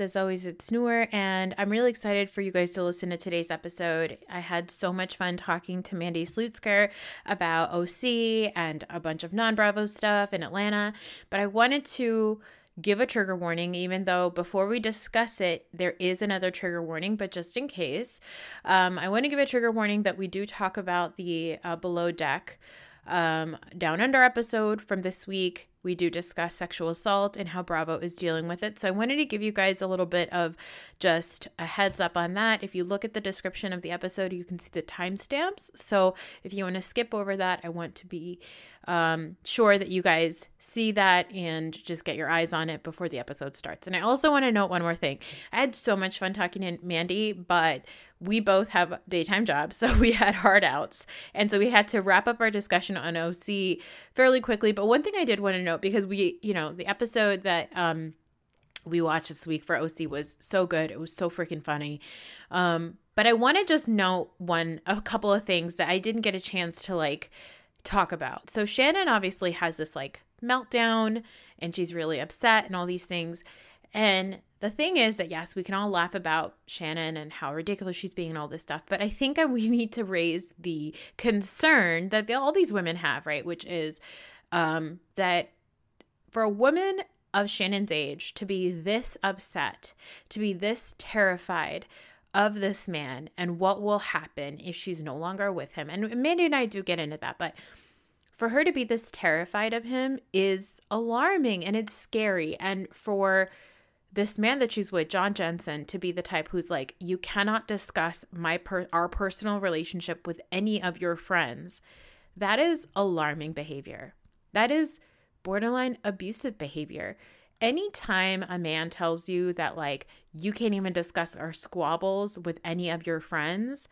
As always, it's Noor, and I'm really excited for you guys to listen to today's episode. I had so much fun talking to Mandy Slutsker about OC and a bunch of non Bravo stuff in Atlanta, but I wanted to give a trigger warning, even though before we discuss it, there is another trigger warning, but just in case, um, I want to give a trigger warning that we do talk about the uh, Below Deck um, Down Under episode from this week we do discuss sexual assault and how Bravo is dealing with it. So I wanted to give you guys a little bit of just a heads up on that. If you look at the description of the episode, you can see the timestamps. So if you want to skip over that, I want to be um, sure that you guys see that and just get your eyes on it before the episode starts. And I also want to note one more thing. I had so much fun talking to Mandy, but we both have daytime jobs, so we had hard outs. And so we had to wrap up our discussion on OC fairly quickly. But one thing I did want to note because we, you know, the episode that um we watched this week for OC was so good. It was so freaking funny. Um, but I want to just note one a couple of things that I didn't get a chance to like talk about. So Shannon obviously has this like meltdown and she's really upset and all these things. And the thing is that yes, we can all laugh about Shannon and how ridiculous she's being and all this stuff, but I think we need to raise the concern that all these women have, right? Which is um, that for a woman of Shannon's age to be this upset, to be this terrified of this man and what will happen if she's no longer with him. And Mandy and I do get into that, but for her to be this terrified of him is alarming and it's scary. And for this man that she's with, John Janssen, to be the type who's like, you cannot discuss my per- our personal relationship with any of your friends. That is alarming behavior. That is borderline abusive behavior. Anytime a man tells you that like you can't even discuss our squabbles with any of your friends,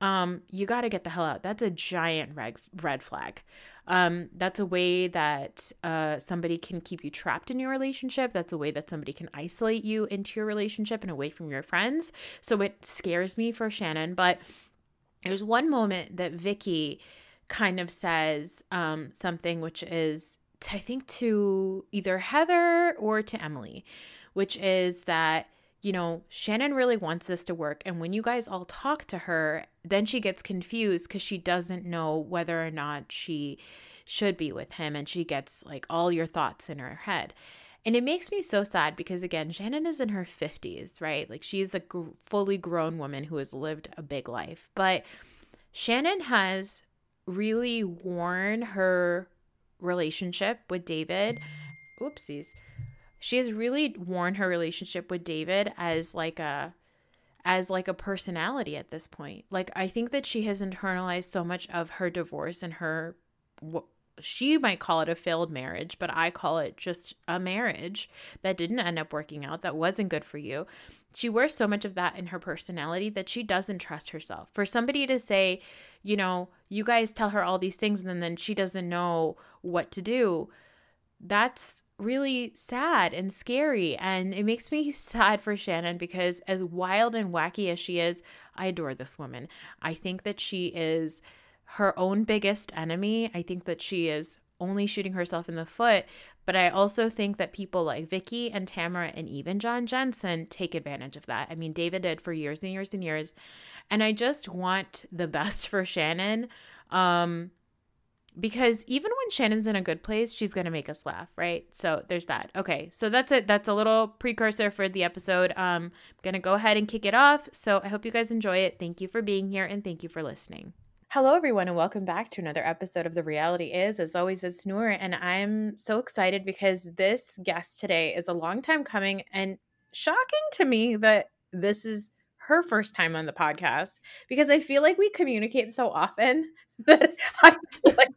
um, you got to get the hell out. That's a giant red red flag. Um, that's a way that uh, somebody can keep you trapped in your relationship. That's a way that somebody can isolate you into your relationship and away from your friends. So it scares me for Shannon. But there's one moment that Vicki kind of says um, something which is, I think, to either Heather or to Emily, which is that you know, Shannon really wants this to work. And when you guys all talk to her, then she gets confused because she doesn't know whether or not she should be with him. And she gets like all your thoughts in her head. And it makes me so sad because, again, Shannon is in her 50s, right? Like she's a gr- fully grown woman who has lived a big life. But Shannon has really worn her relationship with David. Oopsies she has really worn her relationship with David as like a as like a personality at this point. Like I think that she has internalized so much of her divorce and her she might call it a failed marriage, but I call it just a marriage that didn't end up working out, that wasn't good for you. She wears so much of that in her personality that she doesn't trust herself. For somebody to say, you know, you guys tell her all these things and then she doesn't know what to do, that's really sad and scary. And it makes me sad for Shannon because, as wild and wacky as she is, I adore this woman. I think that she is her own biggest enemy. I think that she is only shooting herself in the foot. But I also think that people like Vicki and Tamara and even John Janssen take advantage of that. I mean, David did for years and years and years. And I just want the best for Shannon. Um, because even when Shannon's in a good place, she's going to make us laugh, right? So there's that. Okay, so that's it. That's a little precursor for the episode. Um, I'm going to go ahead and kick it off. So I hope you guys enjoy it. Thank you for being here and thank you for listening. Hello, everyone, and welcome back to another episode of The Reality Is. As always, it's Noor, and I'm so excited because this guest today is a long time coming and shocking to me that this is her first time on the podcast because I feel like we communicate so often that I feel like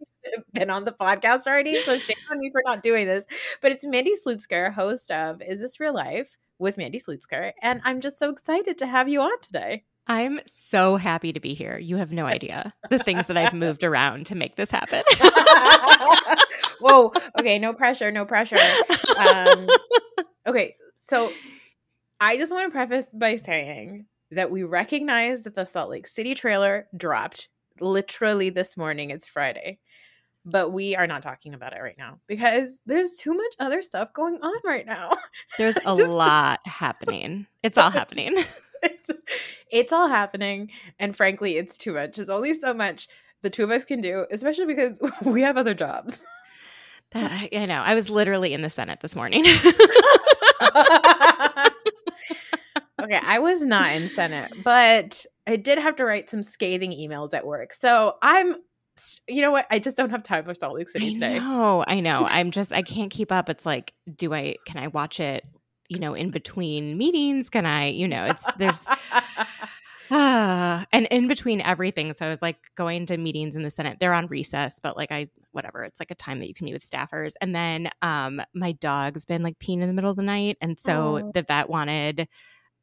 been on the podcast already. So shame on me for not doing this. But it's Mandy Slutsker, host of Is This Real Life with Mandy Slutsker. And I'm just so excited to have you on today. I'm so happy to be here. You have no idea the things that I've moved around to make this happen. Whoa. Okay. No pressure. No pressure. Um, okay. So I just want to preface by saying that we recognize that the Salt Lake City trailer dropped literally this morning. It's Friday. but we are not talking about it right now because there's too much other stuff going on right now. There's a lot happening. It's all happening. It's, it's all happening. And frankly, it's too much. There's only so much the two of us can do, especially because we have other jobs. That, I know. I was literally in the Senate this morning. okay, I was not in Senate, but I did have to write some scathing emails at work. So I'm you know what? I just don't have time for Salt Lake City today. No, I know. I'm just I can't keep up. It's like, do I can I watch it, you know, in between meetings? Can I, you know, it's there's and in between everything. So I was like going to meetings in the Senate. They're on recess, but like I whatever. It's like a time that you can meet with staffers. And then um my dog's been like peeing in the middle of the night. And so oh. the vet wanted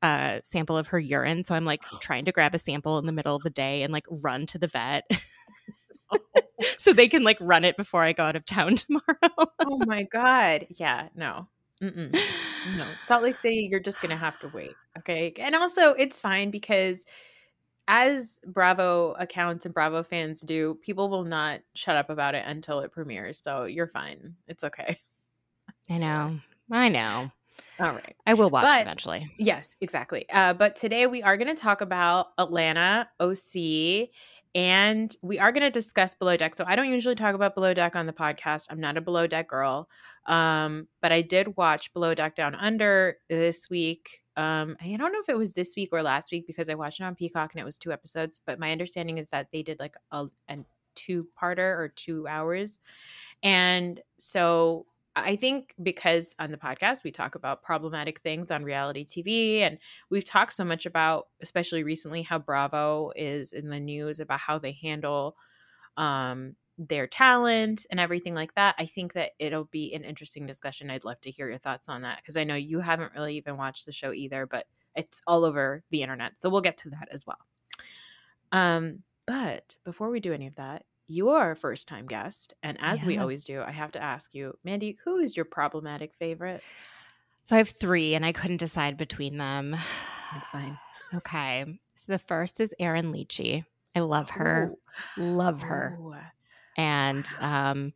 a sample of her urine. So I'm like trying to grab a sample in the middle of the day and like run to the vet. so they can like run it before I go out of town tomorrow. oh my god. Yeah, no. Mm-mm. No. Salt Lake City, you're just going to have to wait, okay? And also it's fine because as Bravo accounts and Bravo fans do, people will not shut up about it until it premieres. So you're fine. It's okay. I know. I know. All right. I will watch but, eventually. Yes, exactly. Uh, but today we are going to talk about Atlanta OC and we are going to discuss Below Deck. So I don't usually talk about Below Deck on the podcast. I'm not a Below Deck girl. Um, but I did watch Below Deck Down Under this week. Um, I don't know if it was this week or last week because I watched it on Peacock and it was two episodes. But my understanding is that they did like a, a two parter or two hours. And so I think because on the podcast we talk about problematic things on reality TV, and we've talked so much about, especially recently, how Bravo is in the news about how they handle um, their talent and everything like that. I think that it'll be an interesting discussion. I'd love to hear your thoughts on that because I know you haven't really even watched the show either, but it's all over the internet. So we'll get to that as well. Um, but before we do any of that, you are a first time guest. And as yes. we always do, I have to ask you, Mandy, who is your problematic favorite? So I have three and I couldn't decide between them. That's fine. Okay. So the first is Erin Lichy. I love her. Ooh. Love her. Ooh. And um,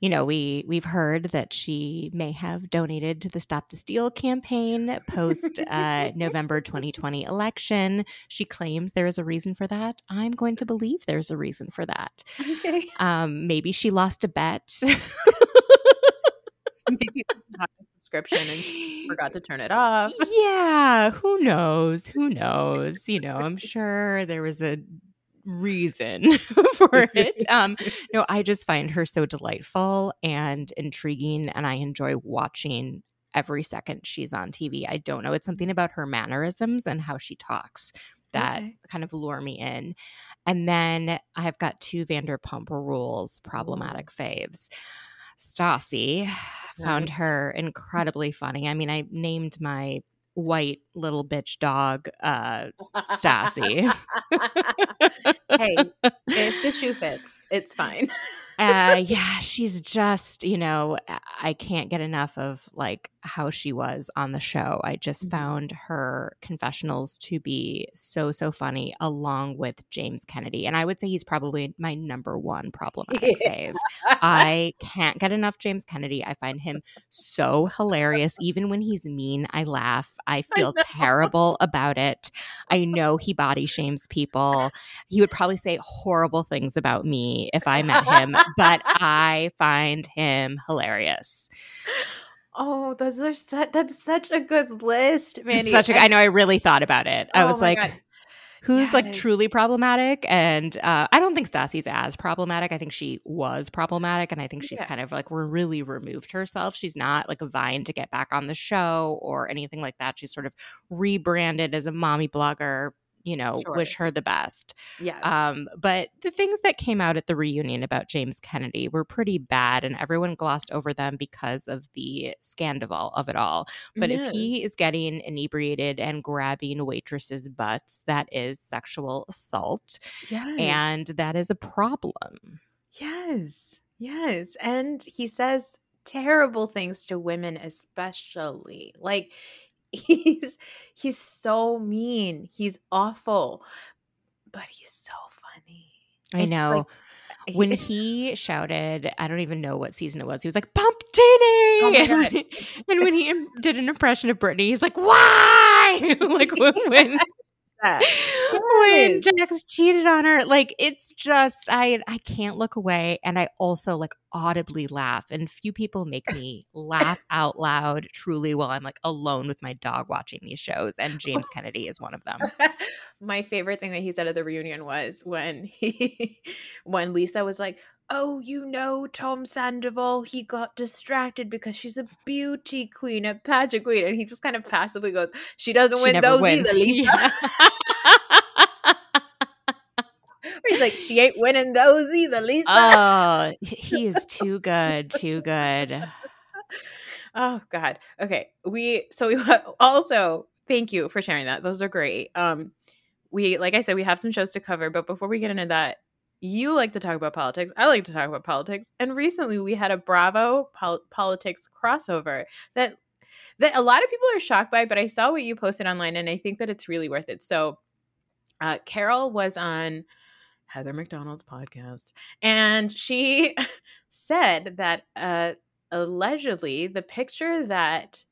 you know, we we've heard that she may have donated to the Stop the Steal campaign post uh, November 2020 election. She claims there is a reason for that. I'm going to believe there's a reason for that. Okay. Um, maybe she lost a bet. maybe was a subscription and she forgot to turn it off. Yeah, who knows? Who knows? You know, I'm sure there was a reason for it. Um, no, I just find her so delightful and intriguing, and I enjoy watching every second she's on TV. I don't know. It's something about her mannerisms and how she talks that okay. kind of lure me in. And then I've got two Vanderpump Rules problematic faves. Stassi found her incredibly funny. I mean, I named my white little bitch dog, uh, Stassi. hey, if the shoe fits, it's fine. uh, yeah, she's just, you know, I can't get enough of like how she was on the show. I just mm-hmm. found her confessionals to be so, so funny, along with James Kennedy. And I would say he's probably my number one problematic yeah. fave. I can't get enough James Kennedy. I find him so hilarious. Even when he's mean, I laugh. I feel I terrible about it. I know he body shames people. He would probably say horrible things about me if I met him but I find him hilarious. Oh, those are su- that's such a good list, Mandy. such a, I know. I really thought about it. I oh was like, God. who's yes. like truly problematic? And uh, I don't think Stassi's as problematic. I think she was problematic, and I think she's yeah. kind of like really removed herself. She's not like a vine to get back on the show or anything like that. She's sort of rebranded as a mommy blogger you know, sure. wish her the best. Yeah. Um, but the things that came out at the reunion about James Kennedy were pretty bad, and everyone glossed over them because of the scandal of it all. But yes. if he is getting inebriated and grabbing waitresses' butts, that is sexual assault. Yes. And that is a problem. Yes. Yes. And he says terrible things to women, especially. Like, he's he's so mean. He's awful, but he's so funny. I it's know. Like, when he shouted, I don't even know what season it was. He was like, "Pump Titty!" Oh and, when he, and when he did an impression of Britney, he's like, "Why?" like when when, That. when Jax cheated on her. Like it's just I I can't look away, and I also like audibly laugh. And few people make me laugh out loud truly while I'm like alone with my dog watching these shows. And James Kennedy is one of them. My favorite thing that he said at the reunion was when he when Lisa was like, "Oh, you know Tom Sandoval, he got distracted because she's a beauty queen, a pageant queen." And he just kind of passively goes, "She doesn't She win those wins. either, Lisa." Yeah. He's like, "She ain't winning those either, Lisa." oh, he is too good, too good. Oh God. Okay. We so we also thank you for sharing that. Those are great. Um we like I said we have some shows to cover, but before we get into that, you like to talk about politics. I like to talk about politics. And recently we had a Bravo pol- politics crossover that that a lot of people are shocked by, but I saw what you posted online and I think that it's really worth it. So uh Carol was on Heather McDonald's podcast and she said that uh allegedly the picture that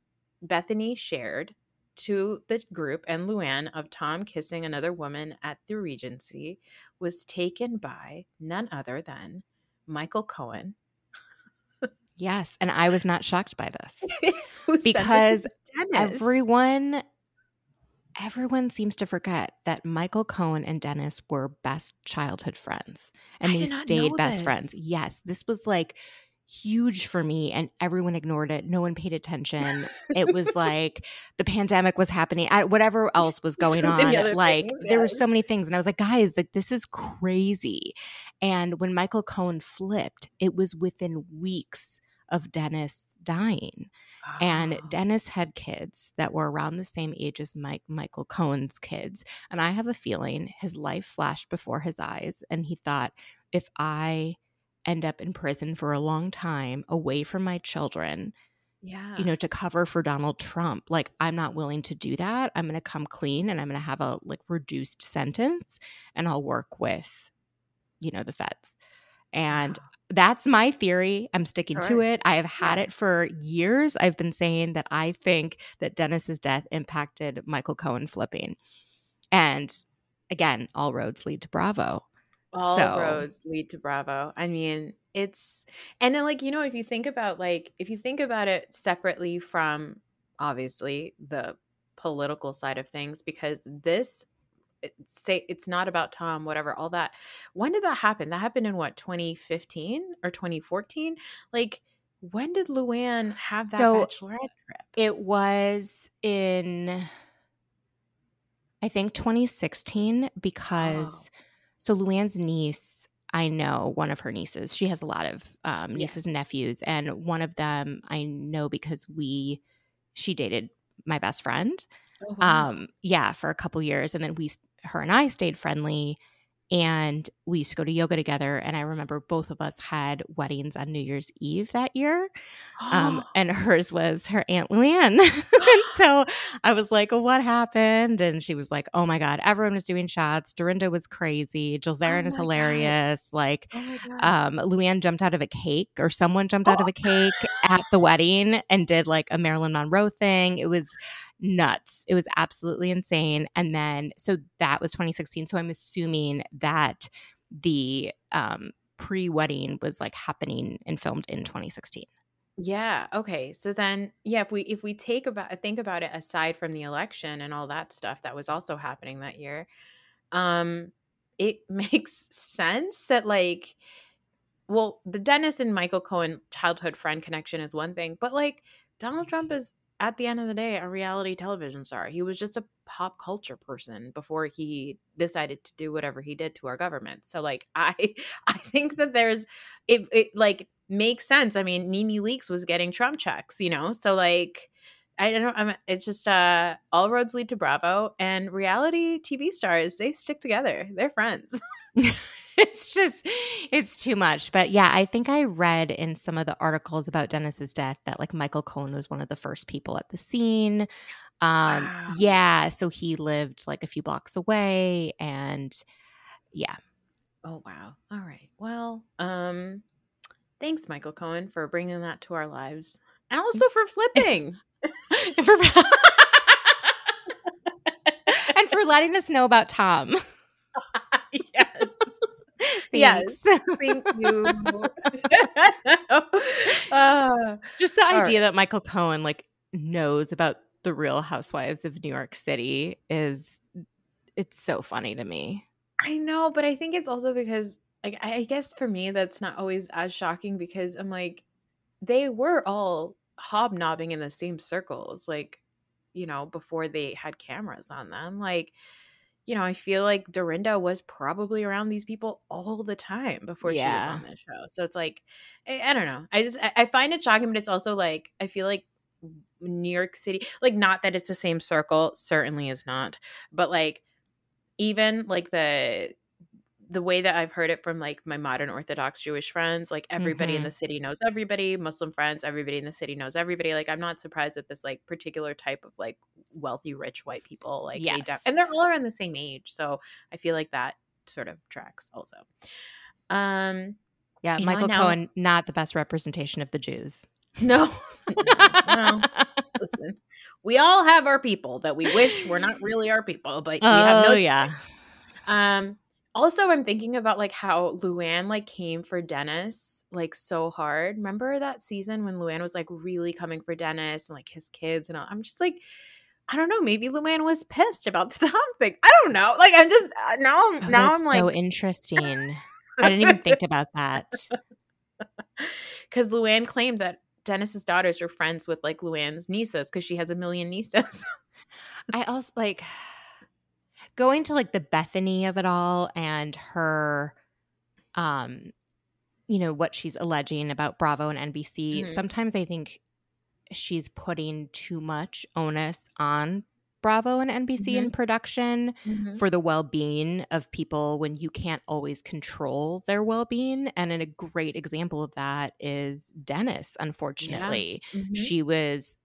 Bethenny shared to the group and Luann of Tom kissing another woman at the Regency was taken by none other than Michael Cohen. Yes, and I was not shocked by this. who sent it to Because Everyone everyone seems to forget that Michael Cohen and Dennis were best childhood friends and I they stayed best this. friends. Yes, this was like huge for me and everyone ignored it. No one paid attention. It was like the pandemic was happening. I, whatever else was going other on, like things, there were so many things and I was like, guys, like this is crazy. And when Michael Cohen flipped, it was within weeks of Dennis dying. And Oh. Dennis had kids that were around the same age as Mike Michael Cohen's kids. And I have a feeling his life flashed before his eyes. And he thought, if I end up in prison for a long time away from my children, yeah. you know, to cover for Donald Trump, like I'm not willing to do that. I'm gonna come clean and I'm gonna have a like reduced sentence and I'll work with, you know, the feds. And that's my theory. I'm sticking to it. I have had Yes. it for years. I've been saying that I think that Dennis's death impacted Michael Cohen flipping. And again, all roads lead to Bravo. All So- roads lead to bravo. I mean it's and then like you know if you think about like if you think about it separately from obviously the political side of things because this say it's not about tom whatever all that when did that happen? That happened in what 2015 or 2014 like when did luann have that So, bachelorette trip? It was in, I think, 2016 because, so Luann's niece, I know one of her nieces. She has a lot of um, nieces Yes. and nephews, and one of them I know because we, she dated my best friend. Oh, wow. Um, yeah, for a couple years, and then we, her and I, stayed friendly, and we used to go to yoga together. And I remember both of us had weddings on New Year's Eve that year um, and hers was her aunt Luann. and so I was like, well, "What happened?" And she was like, "Oh my god, everyone was doing shots. Dorinda was crazy. Jill Zarin is my God. hilarious. Like, oh um, Luann jumped out of a cake, or someone jumped out of a cake at the wedding and did like a Marilyn Monroe thing. It was nuts. It was absolutely insane. And then, so that was 2016. So I'm assuming that the um, pre-wedding was like happening and filmed in 2016. Yeah. Okay. So then, yeah, if we if we take about think about it aside from the election and all that stuff that was also happening that year, um, it makes sense that like, well, the Dennis and Michael Cohen childhood friend connection is one thing, but like Donald Trump is at the end of the day a reality television star. He was just a pop culture person before he decided to do whatever he did to our government. So like I I think that there's it it like makes sense. I mean, NeNe Leakes was getting Trump checks, you know? So like I don't I'm it's just uh all roads lead to Bravo and reality TV stars, they stick together. They're friends. it's just it's too much but yeah i think i read in some of the articles about dennis's death that like michael cohen was one of the first people at the scene um Wow. yeah so he lived like a few blocks away and yeah Oh wow. All right. Well, um thanks Michael Cohen for bringing that to our lives. And also for flipping. and, for, and for letting us know about Tom. yes. Yes. Thank you. uh, Just the idea right. that Michael Cohen like knows about the real housewives of New York City is it's so funny to me. I know, but I think it's also because like I guess for me that's not always as shocking because I'm like they were all hobnobbing in the same circles like you know before they had cameras on them like you know, I feel like Dorinda was probably around these people all the time before yeah. she was on the show. So it's like, I, I don't know. I just, I, I, find it shocking, but it's also like, I feel like New York City, like, not that it's the same circle, certainly is not, but like, even like the the way that I've heard it from like my modern Orthodox Jewish friends, like everybody mm-hmm. in the city knows everybody, Muslim friends, everybody in the city knows everybody. Like I'm not surprised that this like particular type of like wealthy, rich white people, like yes. Def- and they're all around the same age. So I feel like that sort of tracks also. Um yeah, Michael now, Cohen, not the best representation of the Jews. No. no. Listen, we all have our people that we wish were not really our people, but we have no. Oh, yeah. Um, also i'm thinking about like how luann like came for dennis like so hard. Remember that season when luann was like really coming for dennis and like his kids and all? I'm just like i don't know maybe luann was pissed about the tom thing i don't know. Like i'm just uh, now i'm oh, now i'm like so interesting. I didn't even think about that. Because luann claimed that dennis's daughters were friends with like luann's nieces because she has a million nieces. I also like going to like the Bethenny of it all and her um you know what she's alleging about Bravo and NBC mm-hmm. sometimes I think she's putting too much onus on Bravo and NBC mm-hmm. in production mm-hmm. for the well-being of people when you can't always control their well-being and a great example of that is Dennis unfortunately yeah. Mm-hmm. she was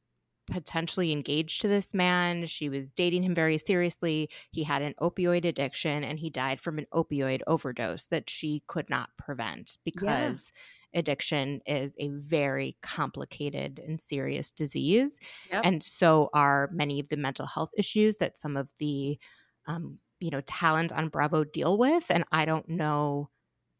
potentially engaged to this man. She was dating him very seriously. He had an opioid addiction and he died from an opioid overdose that she could not prevent because yeah. addiction is a very complicated and serious disease. Yep. And so are many of the mental health issues that some of the um, you know, talent on Bravo deal with. And I don't know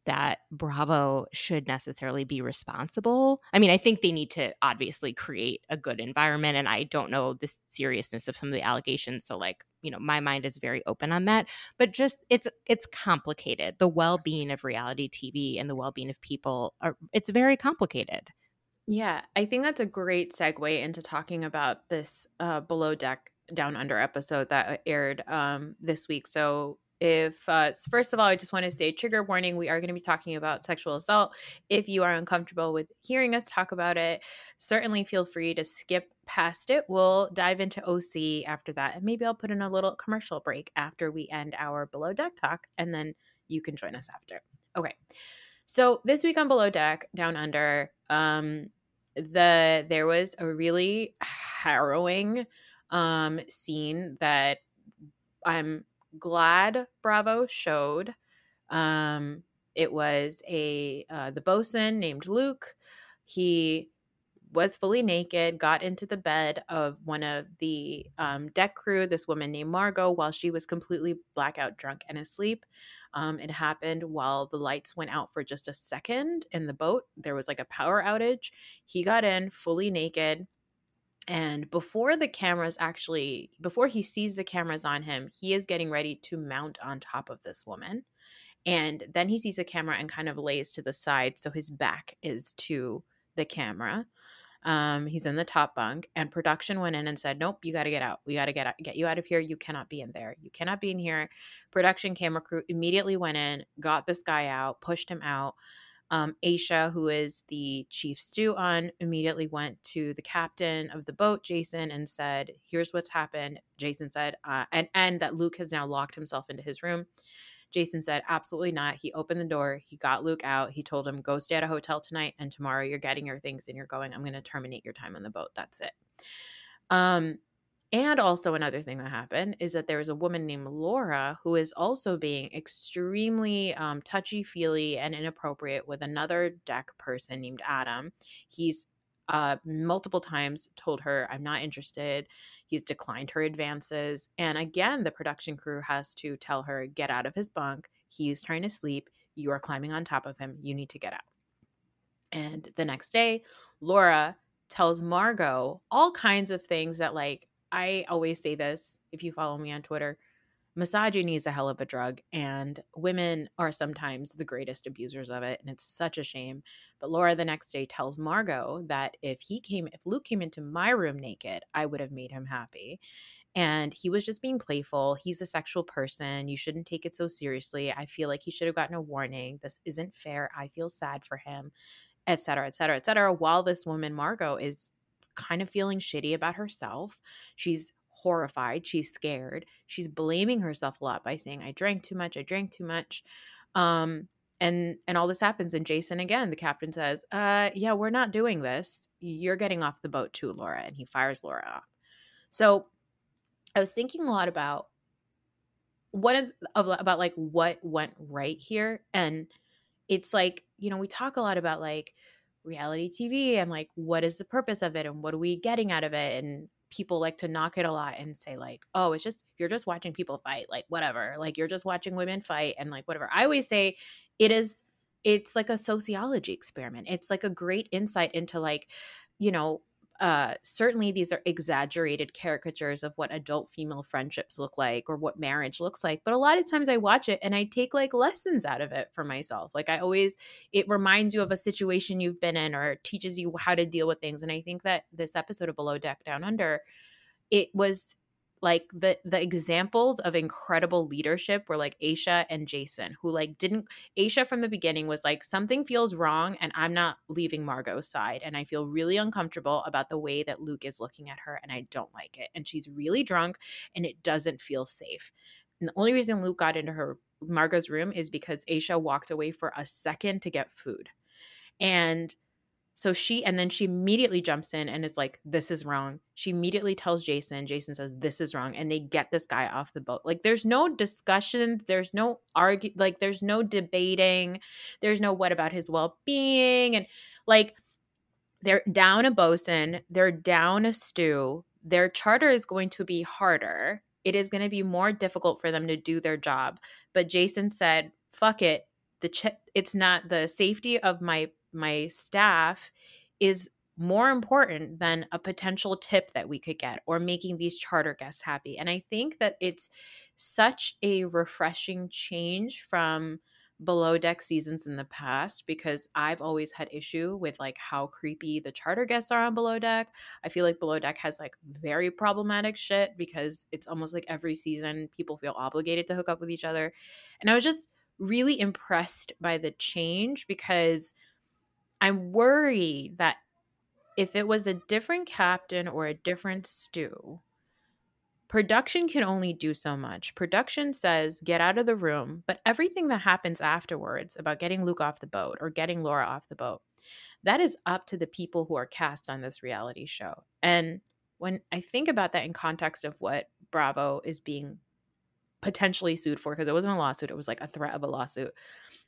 that Bravo should necessarily be responsible. I mean, I think they need to obviously create a good environment, and I don't know the seriousness of some of the allegations. So, like, you know, my mind is very open on that. But just it's it's complicated. The well being of reality TV and the well being of people are it's very complicated. Yeah, I think that's a great segue into talking about this uh, below deck down under episode that aired um, this week. So if uh, first of all i just want to say trigger warning we are going to be talking about sexual assault. If you are uncomfortable with hearing us talk about it certainly feel free to skip past it. We'll dive into oc after that and maybe i'll put in a little commercial break after we end our below deck talk and then you can join us after. Okay so this week on below deck down under um the there was a really harrowing um scene that i'm glad Bravo showed. Um, it was a uh, the bosun named Luke. He was fully naked, got into the bed of one of the um, deck crew, this woman named Margot, while she was completely blackout drunk and asleep. Um, it happened while the lights went out for just a second in the boat. There was like a power outage. He got in fully naked. And before the cameras actually, before he sees the cameras on him, he is getting ready to mount on top of this woman. And then he sees a camera and kind of lays to the side. So his back is to the camera. Um, he's in the top bunk, and production went in and said, "Nope, you got to get out. We got to get out, get you out of here. You cannot be in there. You cannot be in here." Production camera crew immediately went in, got this guy out, pushed him out. Um, Aesha, who is the chief stew on, immediately went to the captain of the boat, Jason, and said, "Here's what's happened." Jason said, uh, and and that Luke has now locked himself into his room. Jason said, "Absolutely not." He opened the door. He got Luke out. He told him, "Go stay at a hotel tonight, and tomorrow you're getting your things and you're going. I'm going to terminate your time on the boat. That's it." Um, And also, another thing that happened is that there was a woman named Laura who is also being extremely um, touchy feely and inappropriate with another deck person named Adam. He's uh, multiple times told her, I'm not interested. He's declined her advances. And again, the production crew has to tell her, get out of his bunk. He's trying to sleep. You are climbing on top of him. You need to get out. And the next day, Laura tells Margot all kinds of things that, like, I always say this if you follow me on Twitter misogyny is a hell of a drug and women are sometimes the greatest abusers of it and it's such a shame. But laura the next day tells margot that if he came if luke came into my room naked i would have made him happy. And he was just being playful. He's a sexual person. You shouldn't take it so seriously. I feel like he should have gotten a warning. This isn't fair. I feel sad for him etc etc etc while this woman margot is kind of feeling shitty about herself she's horrified. She's scared. She's blaming herself a lot by saying, I drank too much. I drank too much. Um, and and all this happens and jason again the captain says uh yeah we're not doing this you're getting off the boat too laura and he fires laura off so i was thinking a lot about what of, about like what went right here and it's like you know we talk a lot about like reality tv and like what is the purpose of it and what are we getting out of it? And people like to knock it a lot and say like oh it's just you're just watching people fight like whatever like you're just watching women fight and like whatever. I always say it is it's like a sociology experiment. It's like a great insight into like you know uh, certainly these are exaggerated caricatures of what adult female friendships look like or what marriage looks like but a lot of times i watch it and i take like lessons out of it for myself. Like i always it reminds you of a situation you've been in or teaches you how to deal with things and i think that this episode of below deck down under it was like the the examples of incredible leadership were like Aesha and Jason who like didn't Aesha from the beginning was like something feels wrong and I'm not leaving Margot's side and I feel really uncomfortable about the way that Luke is looking at her and I don't like it and she's really drunk and it doesn't feel safe. And the only reason Luke got into her Margot's room is because Aesha walked away for a second to get food. And so she, and then she immediately jumps in and is like, this is wrong. She immediately tells Jason, Jason says, this is wrong. And they get this guy off the boat. Like, there's no discussion. There's no argue, like, there's no debating. There's no what about his well being. And like, they're down a bosun, they're down a stew. Their charter is going to be harder. It is going to be more difficult for them to do their job. But Jason said, fuck it. The ch- it's not the safety of my my staff is more important than a potential tip that we could get or making these charter guests happy. And I think that it's such a refreshing change from below deck seasons in the past because I've always had issue with like how creepy the charter guests are on below deck. I feel like below deck has like very problematic shit because it's almost like every season people feel obligated to hook up with each other. And I was just really impressed by the change because I'm worried that if it was a different captain or a different stew, production can only do so much. Production says, get out of the room, but everything that happens afterwards about getting Luke off the boat or getting Laura off the boat, that is up to the people who are cast on this reality show. And when I think about that in context of what Bravo is being potentially sued for, because it wasn't a lawsuit, it was like a threat of a lawsuit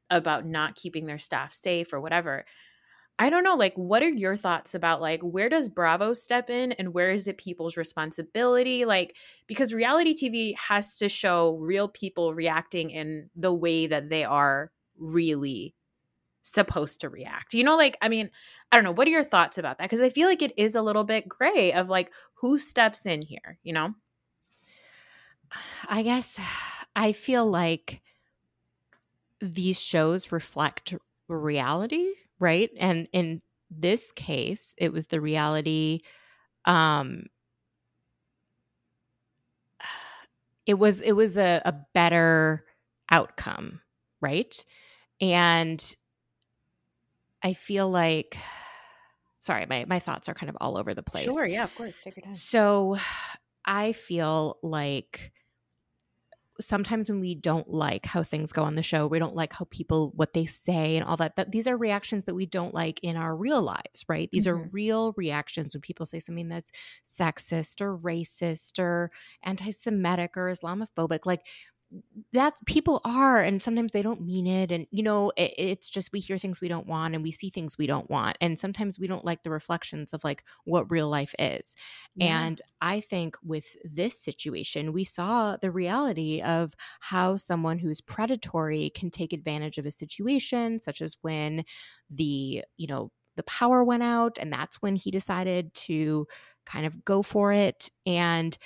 about not keeping their staff safe or whatever. I don't know, like, what are your thoughts about like where does Bravo step in and where is it people's responsibility? Like, because reality TV has to show real people reacting in the way that they are really supposed to react. You know, like, I mean, I don't know. What are your thoughts about that? Because I feel like it is a little bit gray of like who steps in here, you know? I guess I feel like these shows reflect reality right? And in this case, it was the reality um it was it was a, a better outcome, right? And I feel like sorry, my, my thoughts are kind of all over the place. Sure, yeah, of course. Take your time. So I feel like sometimes when we don't like how things go on the show, we don't like how people what they say and all that. That these are reactions that we don't like in our real lives, right? These mm-hmm. are real reactions when people say something that's sexist or racist or anti-Semitic or Islamophobic. Like that people are and sometimes they don't mean it and you know it, it's just we hear things we don't want and we see things we don't want and sometimes we don't like the reflections of like what real life is yeah. and i think with this situation we saw the reality of how someone who's predatory can take advantage of a situation such as when the you know the power went out and that's when he decided to kind of go for it and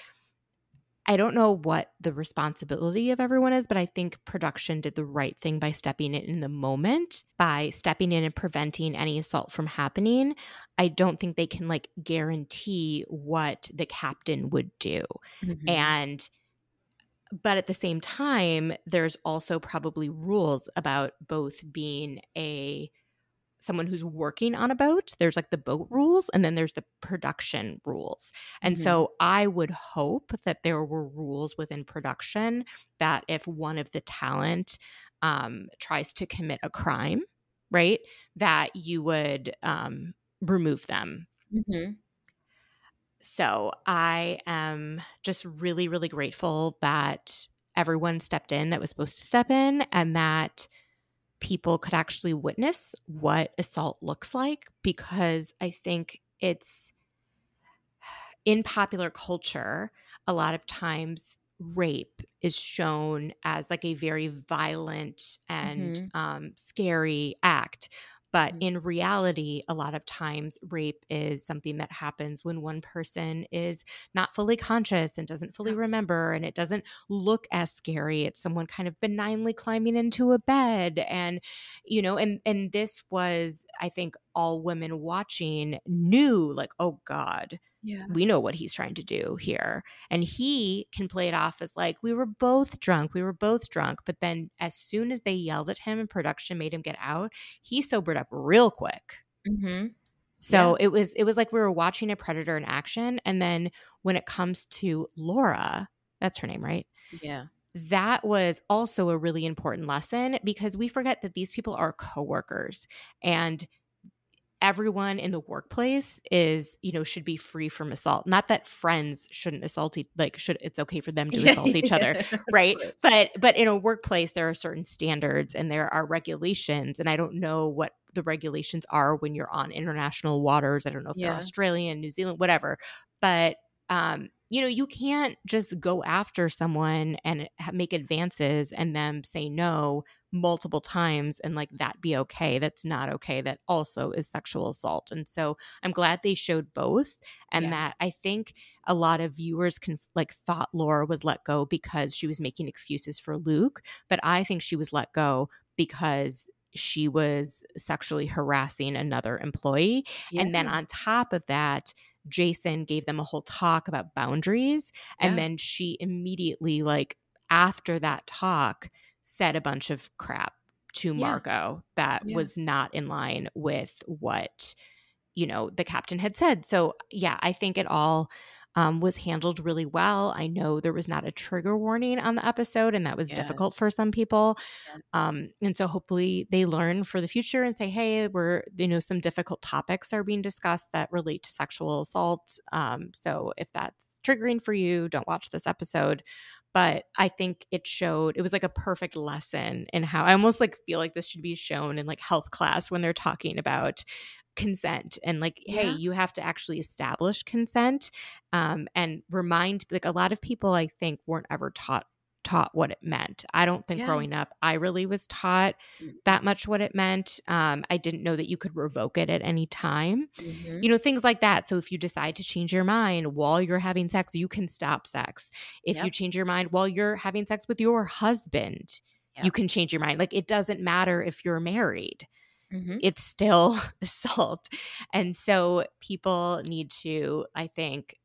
I don't know what the responsibility of everyone is, but I think production did the right thing by stepping in in the moment, by stepping in and preventing any assault from happening. I don't think they can like guarantee what the captain would do. Mm-hmm. And but at the same time, there's also probably rules about both being a someone who's working on a boat there's like the boat rules and then there's the production rules and mm-hmm. so i would hope that there were rules within production that if one of the talent um, tries to commit a crime right that you would um, remove them mm-hmm. so i am just really really grateful that everyone stepped in that was supposed to step in and that people could actually witness what assault looks like because I think it's in popular culture, a lot of times rape is shown as like a very violent and mm-hmm. um, scary act but mm-hmm. in reality, a lot of times rape is something that happens when one person is not fully conscious and doesn't fully remember, and it doesn't look as scary. It's someone kind of benignly climbing into a bed. And, you know, and and this was, I think, all women watching knew like, oh God, yeah. we know what he's trying to do here. And he can play it off as like, we were both drunk. We were both drunk. But then as soon as they yelled at him and production made him get out, he sobered up real quick. Mm-hmm. So yeah. it was it was like we were watching a predator in action. And then when it comes to Laura, that's her name, right? Yeah. That was also a really important lesson because we forget that these people are coworkers and everyone in the workplace is you know should be free from assault. Not that friends shouldn't assault each like should it's okay for them to assault each other right? but but in a workplace there are certain standards and there are regulations and i don't know what the regulations are when you're on international waters. I don't know if yeah. they're australian new zealand whatever. But um you know, you can't just go after someone and make advances and them say no multiple times and like that be okay. That's not okay. That also is sexual assault. And so I'm glad they showed both and yeah. that I think a lot of viewers can like thought Laura was let go because she was making excuses for Luke, but I think she was let go because she was sexually harassing another employee. Yeah. And then on top of that, Jason gave them a whole talk about boundaries. And yeah. then she immediately, like, after that talk, said a bunch of crap to Margot yeah. that yeah. was not in line with what, you know, the captain had said. So, yeah, I think it all um, was handled really well. I know there was not a trigger warning on the episode, and that was yes. difficult for some people. Yes. Um, and so hopefully they learn for the future and say, hey, we're, you know, some difficult topics are being discussed that relate to sexual assault. Um, so if that's triggering for you, don't watch this episode but I think it showed it was like a perfect lesson in how I almost like feel like this should be shown in like health class when they're talking about consent and like yeah. hey you have to actually establish consent um, and remind like a lot of people i think weren't ever taught taught what it meant i don't think yeah. growing up i really was taught mm. that much what it meant um, i didn't know that you could revoke it at any time mm-hmm. you know things like that so if you decide to change your mind while you're having sex you can stop sex if yep. you change your mind while you're having sex with your husband yep. you can change your mind like it doesn't matter if you're married Mm-hmm. it's still assault. And so people need to, I think,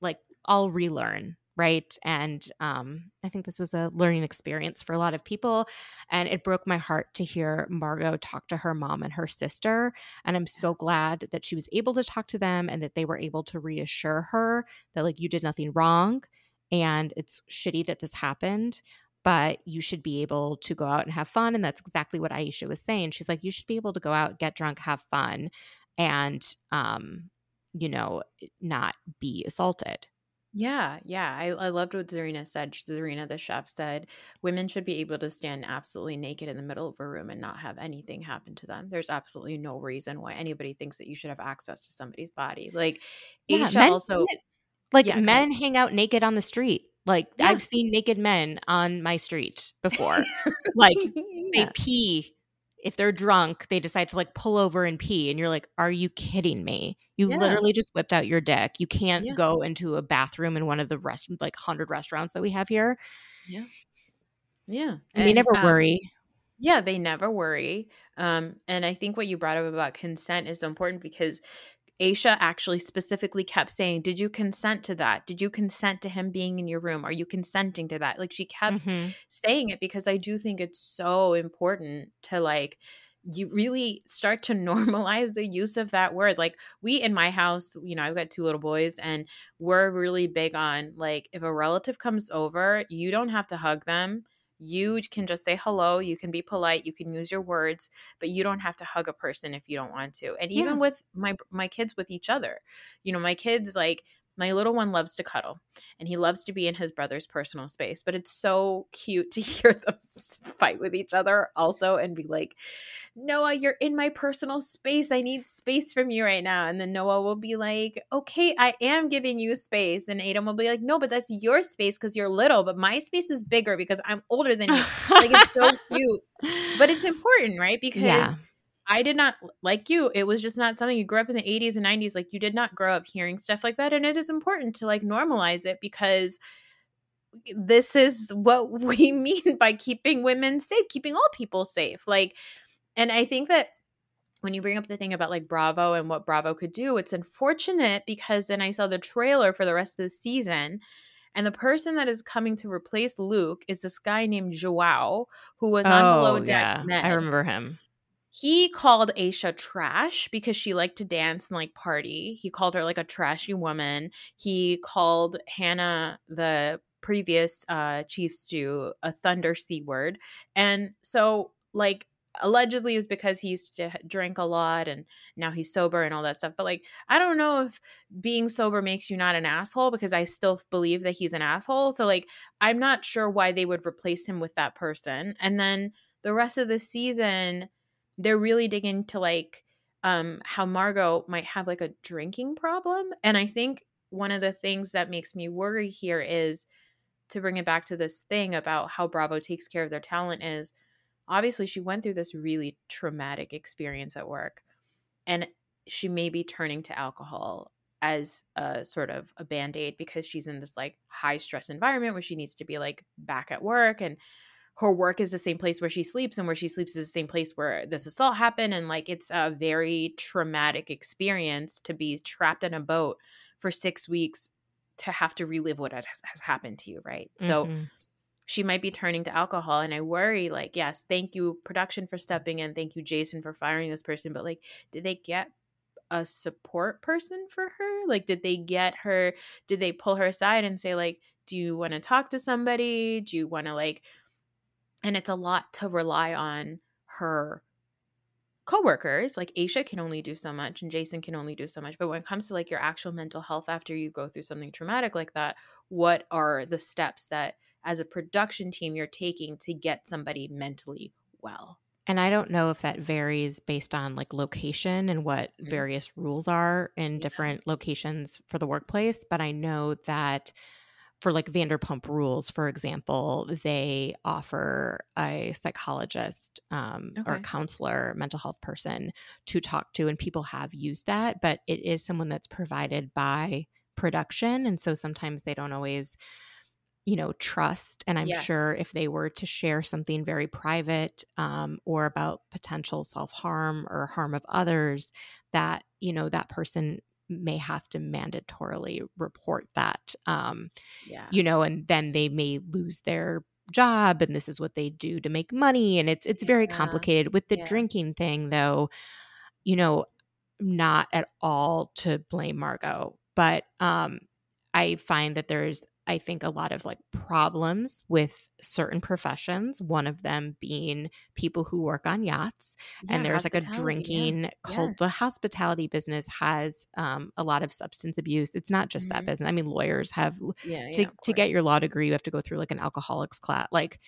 like all relearn right? And um, i think this was a learning experience for a lot of people and it broke my heart to hear margot talk to her mom and her sister and i'm so glad that she was able to talk to them and that they were able to reassure her that like you did nothing wrong and it's shitty that this happened but you should be able to go out and have fun and that's exactly what Aesha was saying. She's like you should be able to go out get drunk have fun and um you know not be assaulted yeah, yeah. I, I loved what Tzarina said. Tzarina, the chef, said women should be able to stand absolutely naked in the middle of a room and not have anything happen to them. There's absolutely no reason why anybody thinks that you should have access to somebody's body. Like, yeah, Aesha also. Like, yeah, men hang out naked on the street. Like, yeah. I've seen naked men on my street before. like, they pee if they're drunk, they decide to like pull over and pee. And you're like, are you kidding me? You yeah. literally just whipped out your dick. You can't yeah. go into a bathroom in one of the rest like hundred restaurants that we have here. Yeah. Yeah. And, they never um, worry. Yeah, they never worry. Um, and I think what you brought up about consent is so important because Aesha actually specifically kept saying, Did you consent to that? Did you consent to him being in your room? Are you consenting to that? Like she kept mm-hmm. saying it because I do think it's so important to like you really start to normalize the use of that word. Like we in my house, you know, I've got two little boys and we're really big on like if a relative comes over, you don't have to hug them you can just say hello you can be polite you can use your words but you don't have to hug a person if you don't want to and even yeah. with my my kids with each other you know my kids like my little one loves to cuddle and he loves to be in his brother's personal space but it's so cute to hear them fight with each other also and be like noah you're in my personal space. I need space from you right now. And then noah will be like okay i am giving you space. And adam will be like no but that's your space because you're little but my space is bigger because i'm older than you. Like it's so cute but it's important right? Because yeah I did not like you. It was just not something you grew up in the 80s and 90s. Like you did not grow up hearing stuff like that. And it is important to like normalize it because this is what we mean by keeping women safe, keeping all people safe. Like, and I think that when you bring up the thing about like Bravo and what Bravo could do, it's unfortunate because then I saw the trailer for the rest of the season. And the person that is coming to replace Luke is this guy named Joao, who was on oh, Below Deck. Yeah, I remember him he called Aesha trash because she liked to dance and like party. He called her like a trashy woman. He called Hannah, the previous uh, chief stew, a thunder c word. And so, like, allegedly it was because he used to drink a lot and now he's sober and all that stuff. But like, I don't know if being sober makes you not an asshole because I still believe that he's an asshole. So like, I'm not sure why they would replace him with that person. And then the rest of the season they're really digging to like um how Margot might have like a drinking problem and I think one of the things that makes me worry here is to bring it back to this thing about how Bravo takes care of their talent is obviously she went through this really traumatic experience at work and she may be turning to alcohol as a sort of a band-aid because she's in this like high stress environment where she needs to be like back at work and her work is the same place where she sleeps and where she sleeps is the same place where this assault happened and like it's a very traumatic experience to be trapped in a boat for six weeks to have to relive what has, has happened to you right? Mm-hmm. so she might be turning to alcohol and i worry like yes thank you production for stepping in thank you jason for firing this person but like did they get a support person for her? Like did they get her did they pull her aside and say like do you want to talk to somebody? Do you want to like and it's a lot to rely on her coworkers like Aesha can only do so much and Jason can only do so much but when it comes to like your actual mental health after you go through something traumatic like that what are the steps that as a production team you're taking to get somebody mentally well and I don't know if that varies based on like location and what mm-hmm. various rules are in different locations for the workplace but I know that for like Vanderpump Rules, for example, they offer a psychologist um, okay. or a counselor, mental health person to talk to, and people have used that, but it is someone that's provided by production, and so sometimes they don't always you know trust and i'm yes. sure if they were to share something very private um, or about potential self-harm or harm of others that you know that person may have to mandatorily report that um yeah you know and then they may lose their job and this is what they do to make money and it's it's very yeah. complicated with the yeah. drinking thing though you know not at all to blame margot but um i find that there's I think, a lot of like problems with certain professions, one of them being people who work on yachts. Yeah, and there's like a drinking yeah. cult. The hospitality business has um, a lot of substance abuse. It's not just that Mhm. business. I mean, lawyers have Yeah, to, to get your law degree, you have to go through like an alcoholics class. Like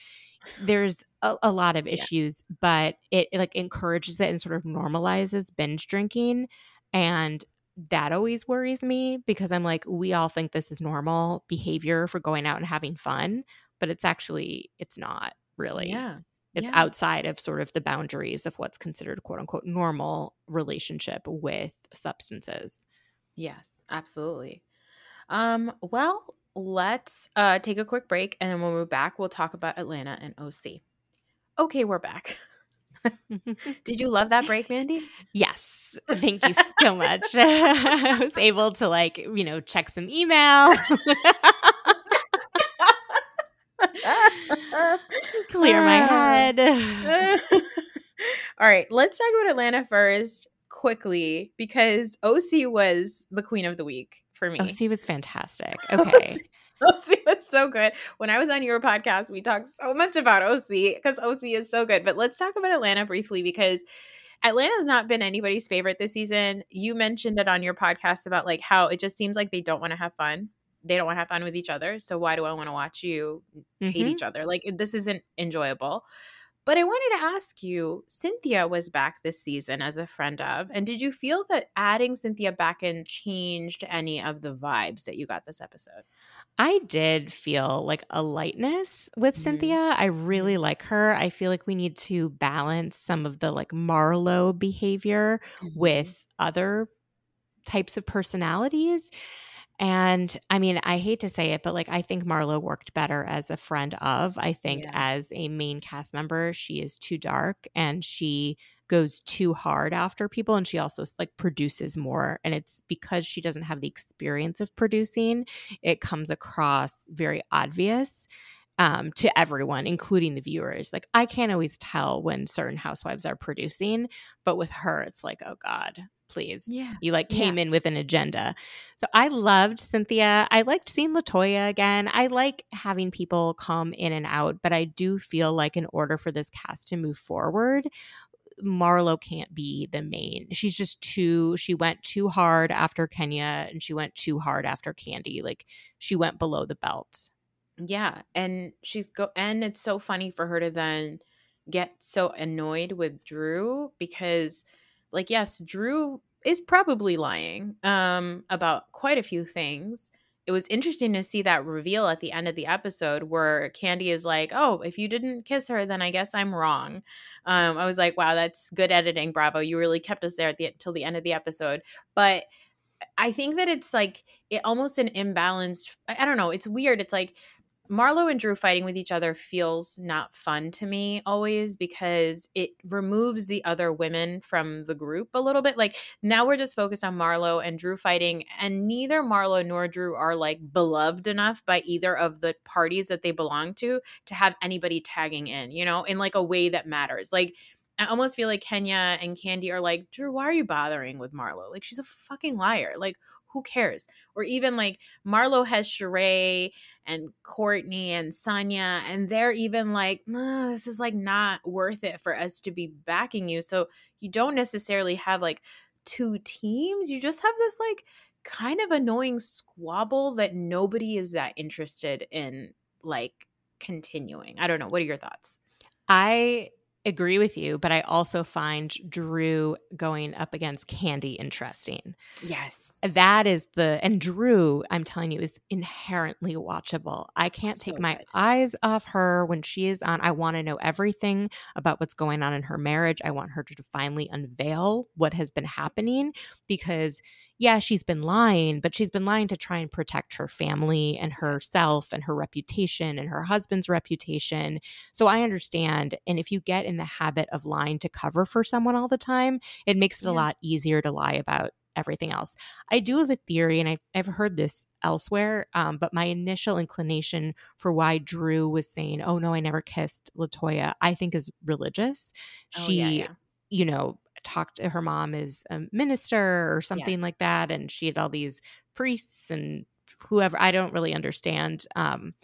there's a, a lot of issues, but it, it like encourages it and sort of normalizes binge drinking. And that always worries me because I'm like, we all think this is normal behavior for going out and having fun, but it's actually, it's not really. Yeah. It's yeah. outside of sort of the boundaries of what's considered quote unquote normal relationship with substances. Yes, absolutely. Um, well, let's uh take a quick break and then when we're back, we'll talk about Atlanta and OC. Okay, we're back. Did you love that break, Mandy? Yes. Thank you so much. I was able to like, you know, check some email, clear my ah. head. All right, let's talk about Atlanta first quickly because OC was the queen of the week for me. OC was fantastic. Okay. OC was so good. When I was on your podcast, we talked so much about OC because OC is so good. But let's talk about Atlanta briefly because Atlanta has not been anybody's favorite this season. You mentioned it on your podcast about like how it just seems like they don't want to have fun. They don't want to have fun with each other. So why do I want to watch you hate Mhm. each other? Like this isn't enjoyable. But I wanted to ask you, Cynthia was back this season as a friend of, and did you feel that adding Cynthia back in changed any of the vibes that you got this episode? I did feel like a lightness with Mhm. Cynthia. I really like her. I feel like we need to balance some of the like Marlo behavior Mm-hmm. with other types of personalities. And I mean, I hate to say it, but like I think Marlo worked better as a friend of. I think Yeah. as a main cast member, she is too dark and she goes too hard after people and she also like produces more and it's because she doesn't have the experience of producing it comes across very obvious um, to everyone, including the viewers. Like, I can't always tell when certain housewives are producing, but with her, it's like, oh God, please. Yeah. You like Yeah. came in with an agenda. So I loved Cynthia. I liked seeing Latoya again. I like having people come in and out, but I do feel like in order for this cast to move forward, Marlo can't be the main. She's just too, she went too hard after Kenya and she went too hard after Kandi. Like she went below the belt. Yeah. And she's go and it's so funny for her to then get so annoyed with Drew because like yes, Drew is probably lying um about quite a few things. It was interesting to see that reveal at the end of the episode where Kandi is like, "Oh, if you didn't kiss her, then I guess I'm wrong." Um, I was like, "Wow, that's good editing, bravo! You really kept us there at the till the end of the episode." But I think that it's like it almost an imbalanced. I I don't know. It's weird. It's like Marlo and Drew fighting with each other feels not fun to me always because it removes the other women from the group a little bit. Like now we're just focused on Marlo and Drew fighting, and neither Marlo nor Drew are like beloved enough by either of the parties that they belong to to have anybody tagging in, you know, in like a way that matters. Like I almost feel like Kenya and Kandi are like, Drew, why are you bothering with Marlo? Like she's a fucking liar. Like who cares? Or even like Marlo has Sheree and Courtney and Sanya, and they're even like, "Nah, this is like not worth it for us to be backing you. So you don't necessarily have like two teams. You just have this like kind of annoying squabble that nobody is that interested in like continuing. I don't know. What are your thoughts? I agree with you, but I also find Drew going up against Candy interesting. Yes. That is the and Drew, I'm telling you, is inherently watchable. I can't So take my good. eyes off her when she is on. I want to know everything about what's going on in her marriage. I want her to finally unveil what has been happening because yeah, she's been lying, but she's been lying to try and protect her family and herself and her reputation and her husband's reputation. So I understand. And if you get in the habit of lying to cover for someone all the time, it makes it a lot easier to lie about everything else. I do have a theory, and I've, I've heard this elsewhere, um, but my initial inclination for why Drew was saying, oh no, I never kissed Latoya, I think is religious. Oh, She, yeah, yeah. you know, talked to her mom is a minister or something like that and she had all these priests and whoever I don't really understand um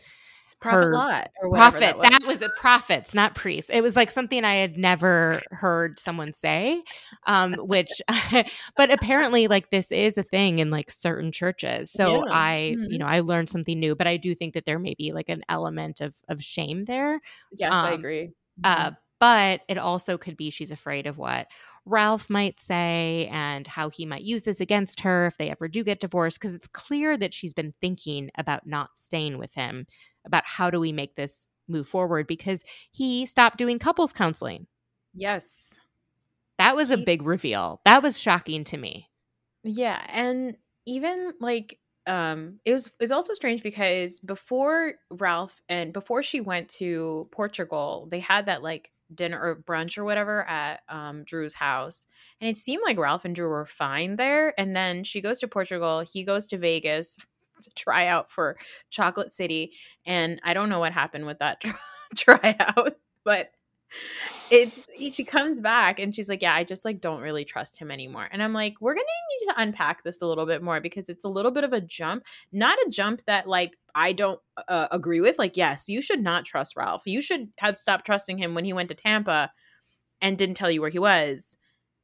prophet lot or profit that that was. a profits not priests it was like something i had never heard someone say um which but apparently like this is a thing in like certain churches so Yeah. i Mhm. you know i learned something new but i do think that there may be like an element of of shame there Yes, I um, agree. uh, but it also could be she's afraid of what Ralph might say and how he might use this against her if they ever do get divorced. Because it's clear that she's been thinking about not staying with him, about how do we make this move forward because he stopped doing couples counseling. yes. That was a big reveal. That was shocking to me. Yeah, and even like um it was it's also strange because before Ralph and before she went to Portugal, they had that like dinner or brunch or whatever at um Drew's house. And it seemed like Ralph and Drew were fine there. And then she goes to Portugal, he goes to Vegas to try out for Chocolate City. And I don't know what happened with that tryout, but it's she comes back and she's like yeah i just like don't really trust him anymore. And i'm like we're gonna need to unpack this a little bit more because it's a little bit of a jump not a jump that like i don't uh, agree with like yes you should not trust ralph. You should have stopped trusting him when he went to tampa and didn't tell you where he was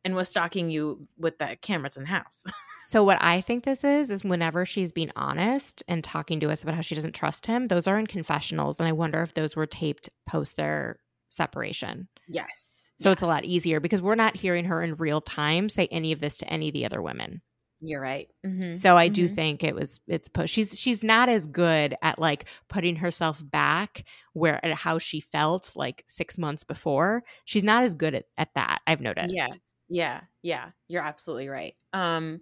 and was stalking you with the cameras in the house. So what I think this is is whenever she's being honest and talking to us about how she doesn't trust him, those are in confessionals, and I wonder if those were taped post their separation. yes So it's a lot easier because we're not hearing her in real time say any of this to any of the other women. you're right Mhm. So I do Mhm. think it was it's po- she's she's not as good at like putting herself back where at how she felt like 6 months before. She's not as good at, at that. I've noticed. Yeah. Yeah. Yeah. You're absolutely right. Um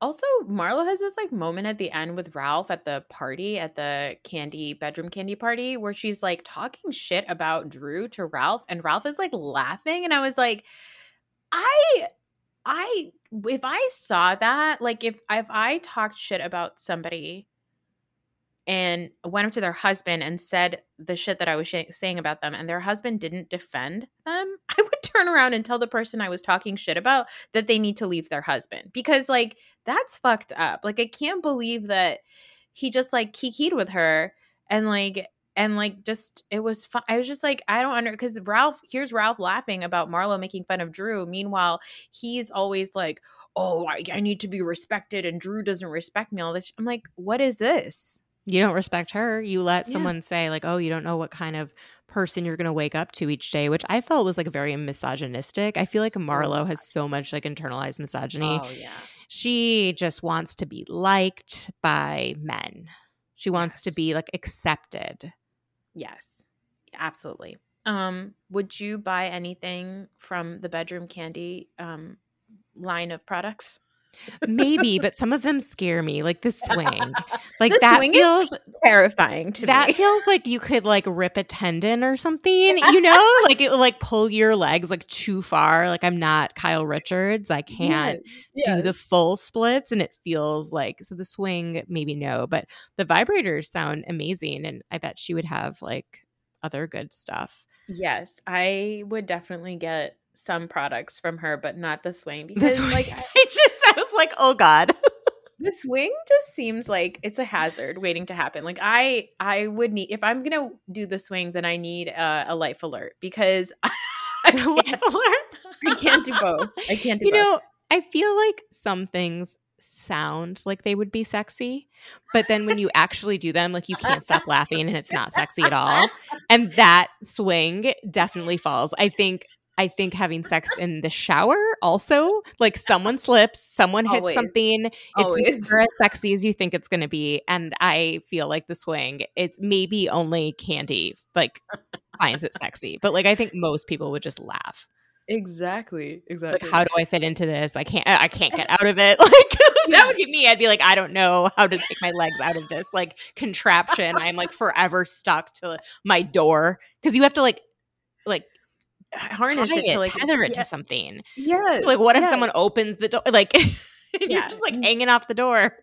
also Marlo has this like moment at the end with Ralph at the party at the Kandi Bedroom Kandi party where she's like talking shit about Drew to Ralph and Ralph is like laughing and I was like I I if I saw that like if if I talked shit about somebody and went up to their husband and said the shit that I was sh- saying about them, and their husband didn't defend them, I turn around and tell the person I was talking shit about that they need to leave their husband because, like, that's fucked up. Like, I can't believe that he just like kikied with her and like and like just it was. I was just like I don't under because Ralph here's Ralph laughing about Marlo making fun of Drew. Meanwhile, he's always like, "Oh, I, I need to be respected," and Drew doesn't respect me. All this, I'm like, what is this? You don't respect her. You let Yeah. someone say like, "Oh, you don't know what kind of person you're going to wake up to each day," which I felt was like very misogynistic. I feel like Marlo has so much like internalized misogyny. Oh yeah. She just wants to be liked by men. She wants to be like accepted. Yes, absolutely. Um, would you buy anything from the Bedroom Kandi um line of products? Maybe, but some of them scare me, like the swing. Like The that swing feels Terrifying to that me. That feels like you could like rip a tendon or something, you know? like it will like pull your legs like too far. Like I'm not Kyle Richards. I can't do the full splits and it feels like so the swing maybe no, but the vibrators sound amazing and I bet she would have like other good stuff. Yes, I would definitely get some products from her, but not the swing The because swing, like I- it just was like oh god. the swing just seems like it's a hazard waiting to happen. Like I I would need if I'm gonna do the swing, then I need a, a life alert because I can't, I can't do both. I can't do you both. know, I feel like some things sound like they would be sexy, but then when you actually do them, like you can't stop laughing and it's not sexy at all. And that swing definitely falls. I think I think having sex in the shower also, like someone slips, someone hits Always. something, it's Always. never as sexy as you think it's going to be. And I feel like the swing, it's maybe only Kandi like finds it sexy, but like I think most people would just laugh. Exactly. Exactly. Like, how do I fit into this? I can't. I can't get out of it. Like that would be me. I'd be like, I don't know how to take my legs out of this like contraption. I'm like forever stuck to my door because you have to like like harness tie it to like tether it yeah, to something. yes, Like, what if yes. someone opens the door? Like, you're Yeah. just like hanging off the door.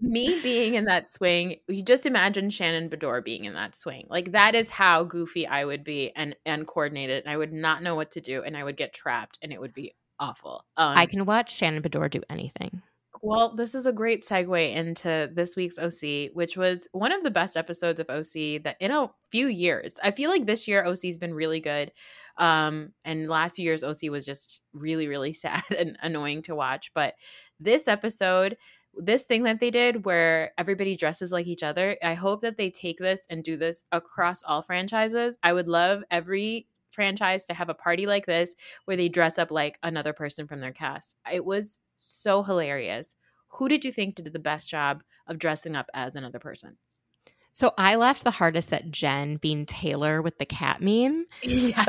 me being in that swing, you just imagine Shannon Beador being in that swing. Like that is how goofy I would be and and coordinated, and I would not know what to do, and I would get trapped, and it would be awful. Um, I can watch Shannon Beador do anything. Well, this is a great segue into this week's OC, which was one of the best episodes of OC that in a few years. I feel like this year OC's been really good. Um, and last few years OC was just really, really sad and annoying to watch. But this episode, this thing that they did where everybody dresses like each other, I hope that they take this and do this across all franchises. I would love every franchise to have a party like this where they dress up like another person from their cast. It was so hilarious. Who did you think did the best job of dressing up as another person? So I laughed the hardest at Jen being Taylor with the cat meme. Yes.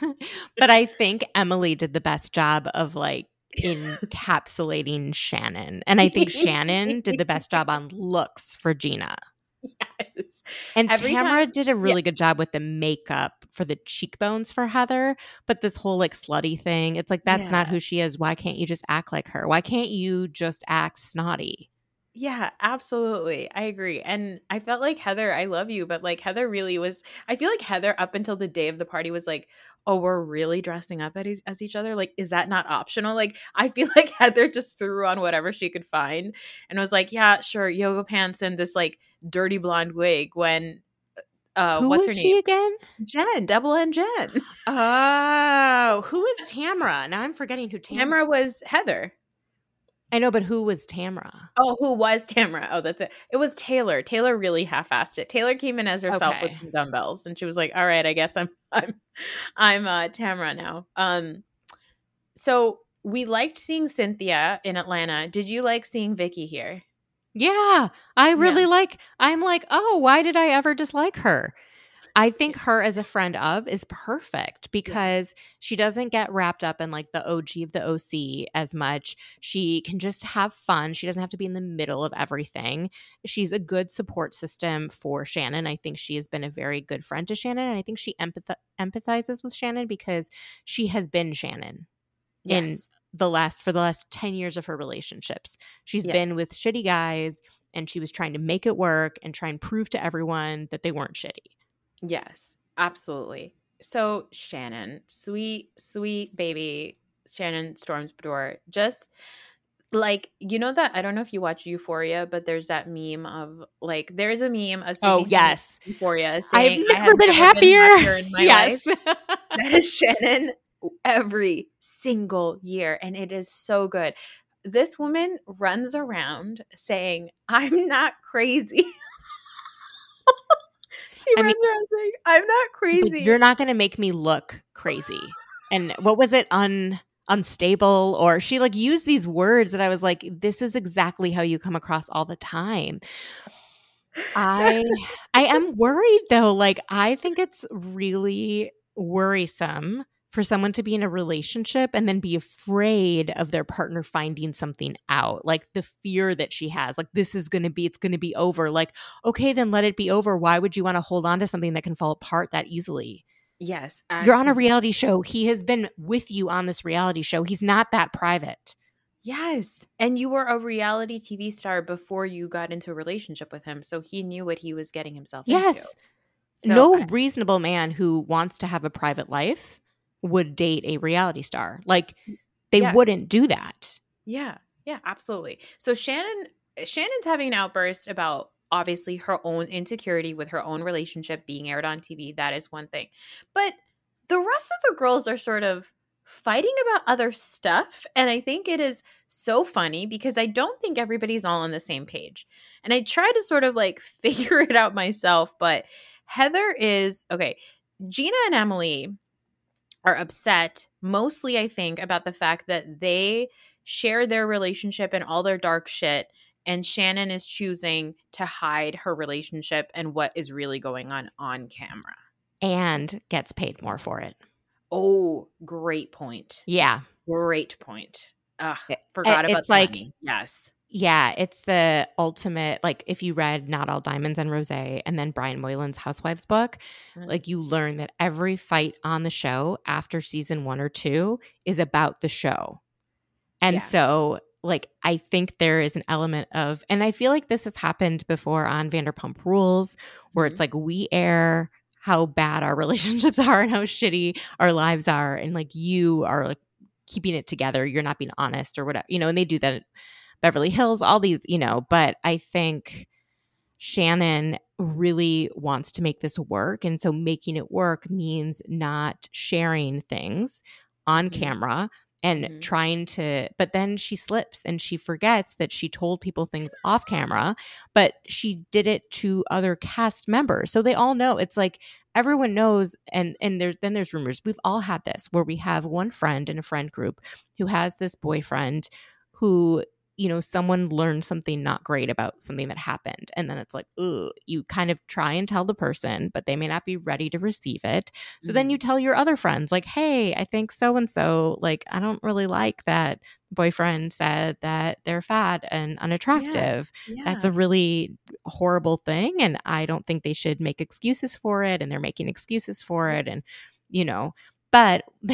but I think Emily did the best job of like encapsulating Shannon. And I think Shannon did the best job on looks for Gina. Yes. And Every Tamara time- did a really good job with the makeup for the cheekbones for Heather. But this whole like slutty thing, it's like that's not who she is. Why can't you just act like her? Why can't you just act snotty? Yeah, absolutely. I agree. And I felt like Heather, I love you, but like Heather really was I feel like Heather up until the day of the party was like, "Oh, we're really dressing up at eas- as each other? Like is that not optional?" Like I feel like Heather just threw on whatever she could find and was like, "Yeah, sure, yoga pants and this like dirty blonde wig when uh who what's was her she name? again? Jen, Double N Jen. Oh, who is Tamara? Now I'm forgetting who Tamara. Tamara was Heather. I know, but who was Tamara? Oh, who was Tamara? Oh, that's it. It was Taylor. Taylor really half-assed it. Taylor came in as herself with some dumbbells, and she was like, "All right, I guess I'm I'm I'm uh, Tamara now." Um, so we liked seeing Cynthia in Atlanta. Did you like seeing Vicki here? Yeah, I really like. I'm like, oh, why did I ever dislike her? I think her as a friend of is perfect because she doesn't get wrapped up in like the OG of the OC as much. She can just have fun. She doesn't have to be in the middle of everything. She's a good support system for Shannon. I think she has been a very good friend to Shannon. And I think she empath- empathizes with Shannon because she has been Shannon In- the last for the last 10 years of her relationships. She's Yes. been with shitty guys and she was trying to make it work and try and prove to everyone that they weren't shitty. Yes, absolutely. So Shannon, sweet, sweet baby Shannon Storms Beador, just like you know that I don't know if you watch Euphoria, but there's that meme of like there's a meme of Oh, Sydney Sweeney yes. Euphoria I've saying I never have been happier." in my life. yes. That is Shannon every single year, and it is so good. This woman runs around saying, "I'm not crazy." she I runs mean- around saying, "I'm not He's like, crazy." You're not going to make me look crazy. And what was it? Un unstable or she like used these words that I was like this is exactly how you come across all the time. I I am worried though. Like I think it's really worrisome for someone to be in a relationship and then be afraid of their partner finding something out. Like the fear that she has. Like this is going to be it's going to be over. Like okay, then let it be over. Why would you want to hold on to something that can fall apart that easily? yes, You're on a reality show. He has been with you on this reality show. He's not that private. Yes, and you were a reality TV star before you got into a relationship with him, so he knew what he was getting himself into. Yes. So no I- reasonable man who wants to have a private life would date a reality star. Like they Yes. wouldn't do that. Yeah, yeah, absolutely. So Shannon Shannon's having an outburst about obviously her own insecurity with her own relationship being aired on TV. That is one thing. But the rest of the girls are sort of fighting about other stuff and I think it is so funny because I don't think everybody's all on the same page. And I try to sort of like figure it out myself, but Heather is okay, Gina and Emily are upset mostly I think about the fact that they share their relationship and all their dark shit and Shannon is choosing to hide her relationship and what is really going on on camera. And gets paid more for it. Oh, great point. Yeah. Great point. Ugh, It- forgot eh, about it's the like- money. yes. Yeah, it's the ultimate like if you read Not All Diamonds and Rose and then Brian Moylan's Housewives book, Mhm. like you learn that every fight on the show after season 1 or 2 is about the show. And Yeah. so like I think there is an element of and I feel like this has happened before on Vanderpump Rules where Mhm. it's like we air how bad our relationships are and how shitty our lives are and like you are like keeping it together, you're not being honest or whatever. You know, and they do that Beverly Hills, all these, you know, but I think Shannon really wants to make this work. And so making it work means not sharing things on mm-hmm. camera and mm-hmm. trying to but then she slips and she forgets that she told people things off camera but she did it to other cast members so they all know it's like everyone knows and and there's then there's rumors we've all had this where we have one friend in a friend group who has this boyfriend who you know, someone learned something not great about something that happened. And then it's like, ooh, you kind of try and tell the person, but they may not be ready to receive it. So mm-hmm. then you mm-hmm. tell your other friends, like, hey, I think so and so, like, I don't really like that boyfriend said that they're fat and unattractive. Yeah. Yeah. That's a really horrible thing. And I don't think they should make excuses for it. And they're making excuses for it. And, you know, but,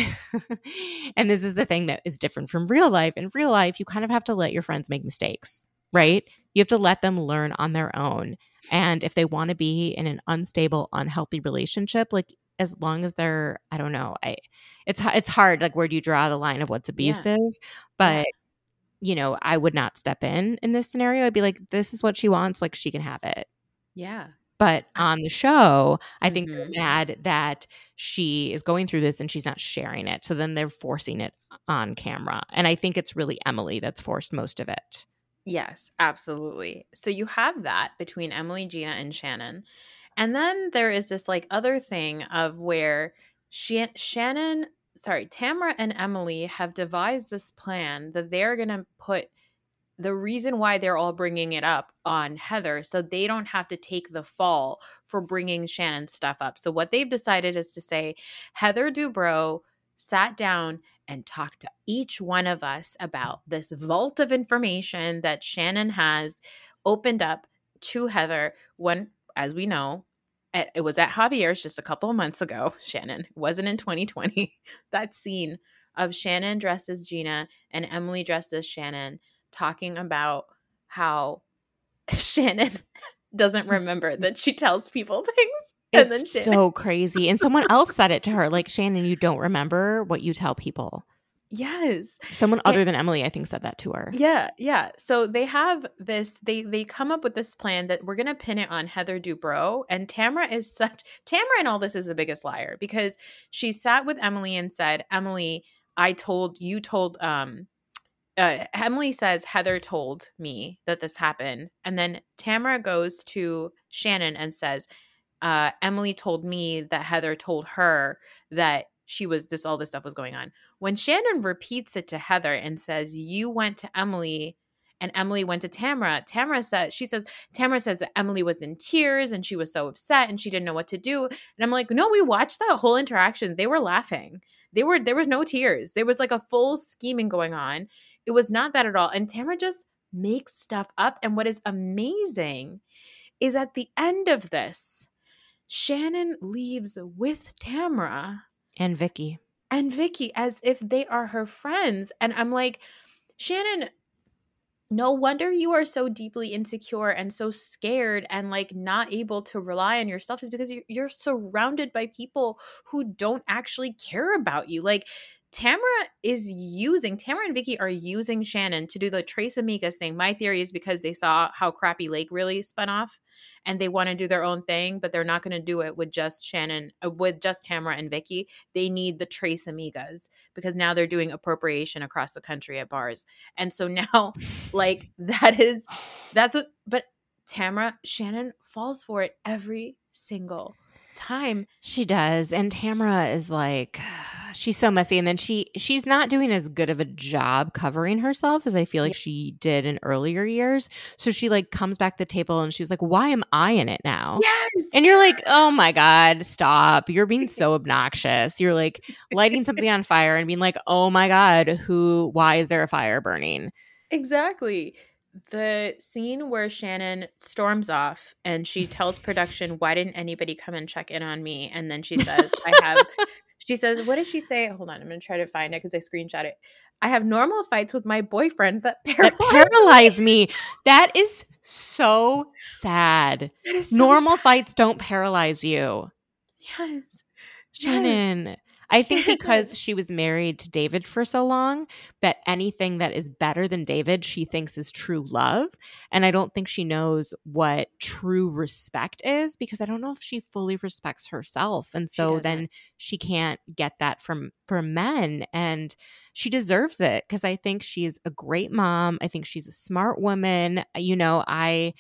and this is the thing that is different from real life. In real life, you kind of have to let your friends make mistakes, right? You have to let them learn on their own. And if they want to be in an unstable, unhealthy relationship, like as long as they're, I don't know, I, it's it's hard. Like, where do you draw the line of what's abusive? Yeah. But you know, I would not step in in this scenario. I'd be like, this is what she wants. Like, she can have it. Yeah. But on the show, I think mm-hmm. they're mad that she is going through this and she's not sharing it. So then they're forcing it on camera. And I think it's really Emily that's forced most of it. Yes, absolutely. So you have that between Emily, Gina, and Shannon. And then there is this like other thing of where she, Shannon, sorry, Tamra and Emily have devised this plan that they're going to put – the reason why they're all bringing it up on Heather so they don't have to take the fall for bringing Shannon's stuff up. So what they've decided is to say Heather Dubrow sat down and talked to each one of us about this vault of information that Shannon has opened up to Heather when as we know it was at Javier's just a couple of months ago, Shannon. It wasn't in 2020. that scene of Shannon dressed as Gina and Emily dressed as Shannon talking about how Shannon doesn't remember that she tells people things. And it's then so crazy. And someone else said it to her, like Shannon, you don't remember what you tell people. Yes. Someone other than Emily, I think, said that to her. Yeah, yeah. So they have this, they they come up with this plan that we're gonna pin it on Heather Dubrow. And Tamra is such Tamra in all this is the biggest liar because she sat with Emily and said, Emily, I told you told um uh, Emily says Heather told me that this happened, and then Tamara goes to Shannon and says, uh, "Emily told me that Heather told her that she was this all this stuff was going on." When Shannon repeats it to Heather and says, "You went to Emily." And Emily went to Tamara. Tamara says, she says, Tamara says that Emily was in tears and she was so upset and she didn't know what to do. And I'm like, no, we watched that whole interaction. They were laughing. They were, there was no tears. There was like a full scheming going on it was not that at all. And Tamara just makes stuff up. And what is amazing is at the end of this, Shannon leaves with Tamara and Vicki. And Vicki as if they are her friends. And I'm like, Shannon, no wonder you are so deeply insecure and so scared and like not able to rely on yourself is because you're, you're surrounded by people who don't actually care about you. Like Tamara is using Tamara and Vicki are using Shannon to do the Tres Amigas thing. My theory is because they saw how Crappie Lake really spun off, and they want to do their own thing, but they're not going to do it with just Shannon, uh, with just Tamara and Vicki. They need the Tres Amigas because now they're doing appropriation across the country at bars, and so now, like that is that's what. But Tamara Shannon falls for it every single time. She does. And Tamara is like she's so messy and then she she's not doing as good of a job covering herself as I feel like she did in earlier years. So she like comes back to the table and she's like, "Why am I in it now?" Yes. And you're like, "Oh my god, stop. You're being so obnoxious. You're like lighting something on fire and being like, "Oh my god, who why is there a fire burning?" Exactly the scene where Shannon storms off and she tells production, Why didn't anybody come and check in on me? And then she says, I have, she says, What did she say? Hold on, I'm going to try to find it because I screenshot it. I have normal fights with my boyfriend that paralyze, that paralyze me. That is so sad. So normal sad. fights don't paralyze you. Yes. Shannon. Yes. I think because she was married to David for so long, that anything that is better than David, she thinks is true love. And I don't think she knows what true respect is because I don't know if she fully respects herself. And so then she can't get that from from men. And she deserves it because I think she's a great mom. I think she's a smart woman. You know, I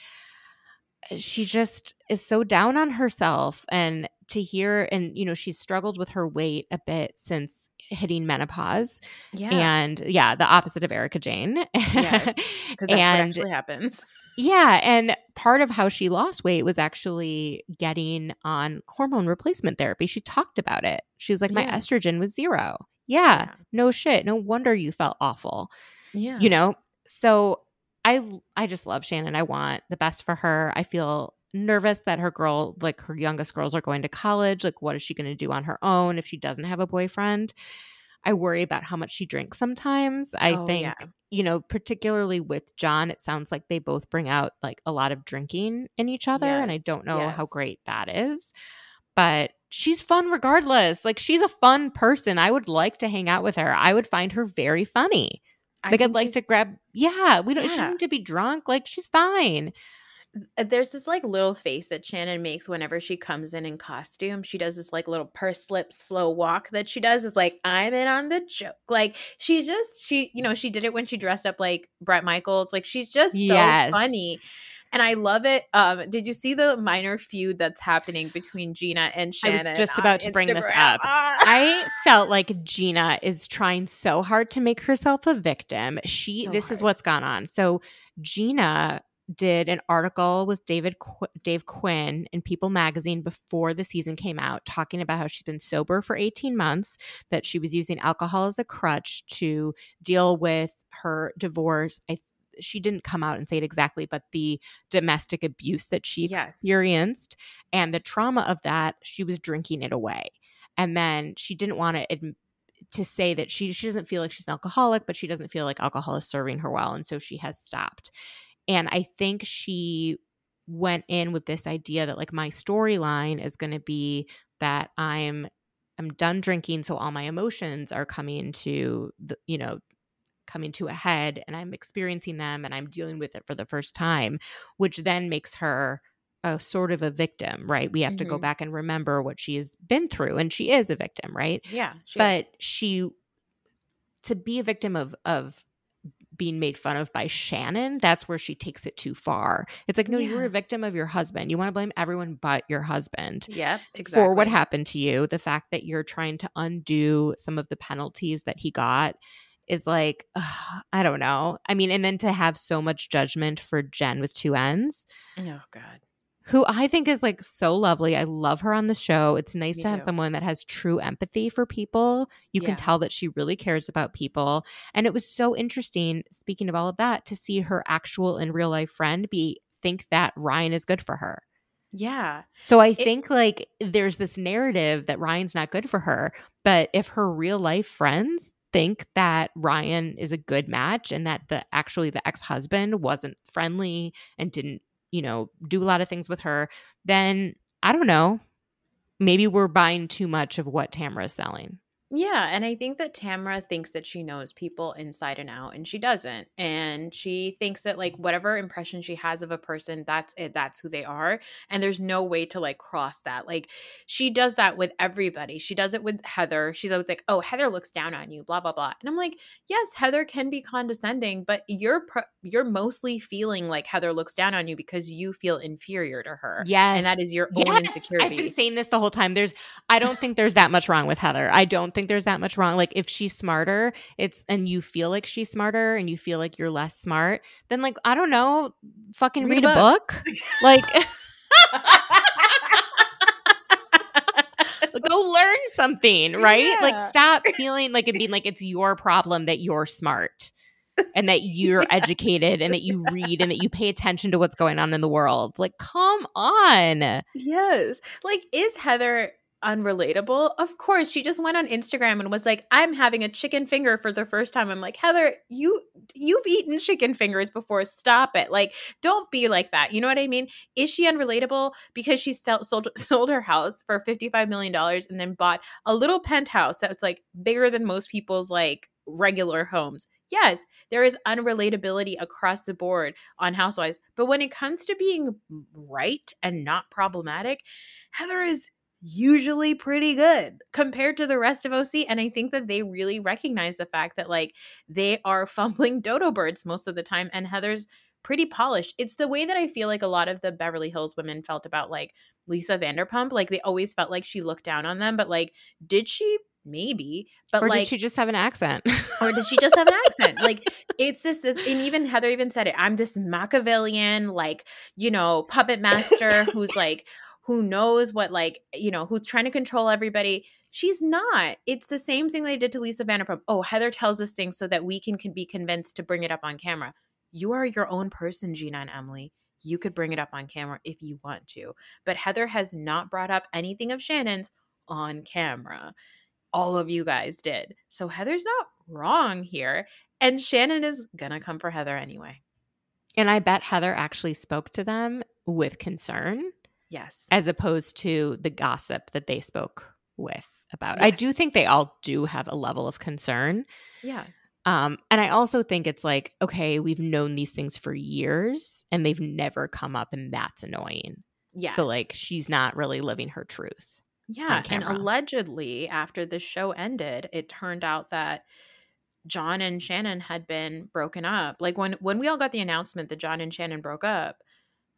she just is so down on herself and to hear and you know she's struggled with her weight a bit since hitting menopause yeah. and yeah the opposite of Erika Jayne. yes because that's and, what actually happens. Yeah and part of how she lost weight was actually getting on hormone replacement therapy. She talked about it. She was like my estrogen was zero. Yeah, yeah. no shit. No wonder you felt awful yeah. you know? So I I just love Shannon. I want the best for her. I feel nervous that her girl, like her youngest girls, are going to college. Like, what is she going to do on her own if she doesn't have a boyfriend? I worry about how much she drinks sometimes. I oh, think, yeah. you know, particularly with John, it sounds like they both bring out like a lot of drinking in each other. Yes. And I don't know yes. how great that is. But she's fun regardless. Like, she's a fun person. I would like to hang out with her. I would find her very funny. Like I'd like to grab. Yeah, we don't. Yeah. She doesn't need to be drunk. Like she's fine. There's this like little face that Shannon makes whenever she comes in in costume. She does this like little purse slip slow walk that she does. It's like I'm in on the joke. Like she's just she you know she did it when she dressed up like Bret Michaels. Like she's just so yes. funny and I love it. Um, did you see the minor feud that's happening between Gina and Shannon? I was just about to bring this up. Ah. I felt like Gina is trying so hard to make herself a victim. She, so this hard. is what's gone on. So Gina did an article with David Qu- Dave Quinn in People magazine before the season came out talking about how she's been sober for 18 months that she was using alcohol as a crutch to deal with her divorce I she didn't come out and say it exactly, but the domestic abuse that she yes. experienced and the trauma of that, she was drinking it away. And then she didn't want to admit to say that she she doesn't feel like she's an alcoholic, but she doesn't feel like alcohol is serving her well, and so she has stopped. And I think she went in with this idea that like my storyline is going to be that I'm I'm done drinking, so all my emotions are coming to the you know coming to a head and I'm experiencing them and I'm dealing with it for the first time, which then makes her a sort of a victim, right? We have mm-hmm. to go mm-hmm. back and remember what she's been through and she is a victim, right? Yeah. She but is. she to be a victim of of being made fun of by Shannon, that's where she takes it too far. It's like, no, yeah. you were a victim of your husband. You want to blame everyone but your husband. Yeah, exactly. For what happened to you. The fact that you're trying to undo some of the penalties that he got is like, ugh, I don't know. I mean, and then to have so much judgment for Jen with two N's. Oh, God. Who I think is like so lovely. I love her on the show. It's nice Me to have someone that has true empathy for people. You yeah. can tell that she really cares about people. And it was so interesting, speaking of all of that, to see her actual and real life friend be think that Ryan is good for her. Yeah. So I it, think like there's this narrative that Ryan's not good for her, but if her real life friends think that Ryan is a good match and that the actually the ex-husband wasn't friendly and didn't, you know, do a lot of things with her, then I don't know. Maybe we're buying too much of what Tamra is selling. Yeah, and I think that Tamra thinks that she knows people inside and out and she doesn't. And she thinks that like whatever impression she has of a person, that's it, that's who they are, and there's no way to like cross that. Like she does that with everybody. She does it with Heather. She's always like, "Oh, Heather looks down on you, blah blah blah." And I'm like, "Yes, Heather can be condescending, but you're pro- you're mostly feeling like Heather looks down on you because you feel inferior to her." Yes. And that is your yes. own insecurity. I've been saying this the whole time. There's I don't think there's that much wrong with Heather. I don't think think there's that much wrong. Like if she's smarter, it's and you feel like she's smarter and you feel like you're less smart, then like I don't know, fucking read, read a book. book. like go learn something, right? Yeah. Like stop feeling like it being like it's your problem that you're smart and that you're yeah. educated and that you read and that you pay attention to what's going on in the world. Like come on. Yes. Like is Heather unrelatable? Of course, she just went on Instagram and was like, "I'm having a chicken finger for the first time." I'm like, "Heather, you you've eaten chicken fingers before. Stop it. Like, don't be like that." You know what I mean? Is she unrelatable because she sold sold her house for 55 million dollars and then bought a little penthouse that's like bigger than most people's like regular homes? Yes, there is unrelatability across the board on Housewives, but when it comes to being right and not problematic, Heather is usually pretty good compared to the rest of OC. And I think that they really recognize the fact that like they are fumbling dodo birds most of the time, and Heather's pretty polished. It's the way that I feel like a lot of the Beverly Hills women felt about like Lisa Vanderpump. Like they always felt like she looked down on them, but like, did she? Maybe, but or like, did she just have an accent? or did she just have an accent? Like, it's just, and even Heather even said it. I'm this Machiavellian, like, you know, puppet master who's like who knows what like you know who's trying to control everybody. She's not. It's the same thing they did to lisa vanderpump. Oh heather tells us things so that we can, can be convinced to bring it up on camera. You are your own person gina and emily. You could bring it up on camera if you want to. But heather has not brought up anything of shannon's on camera. All of you guys did. So heather's not wrong here and shannon is gonna come for heather anyway. And i bet heather actually spoke to them with concern Yes. As opposed to the gossip that they spoke with about. Yes. I do think they all do have a level of concern. Yes. Um, and I also think it's like, okay, we've known these things for years and they've never come up, and that's annoying. Yeah. So, like, she's not really living her truth. Yeah. And allegedly, after the show ended, it turned out that John and Shannon had been broken up. Like, when, when we all got the announcement that John and Shannon broke up,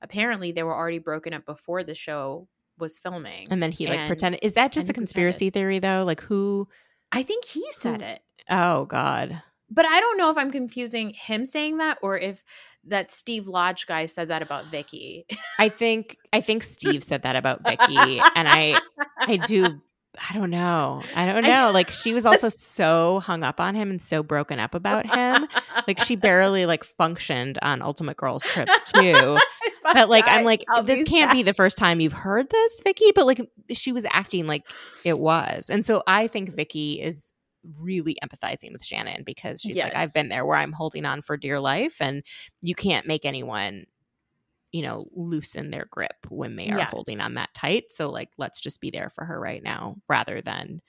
apparently they were already broken up before the show was filming. And then he like and, pretended. Is that just a conspiracy theory though? Like who? I think he said who, it. Oh God. But I don't know if I'm confusing him saying that or if that Steve Lodge guy said that about Vicki. I think I think Steve said that about Vicki, and I I do I don't know. I don't know. Like she was also so hung up on him and so broken up about him. Like she barely like functioned on Ultimate Girls Trip too. but like I'm like I'll this can't sad. be the first time you've heard this, Vicki. But like she was acting like it was, and so I think Vicki is really empathizing with Shannon because she's yes. like I've been there where I'm holding on for dear life, and you can't make anyone you know, loosen their grip when they are yes. holding on that tight. So like let's just be there for her right now rather than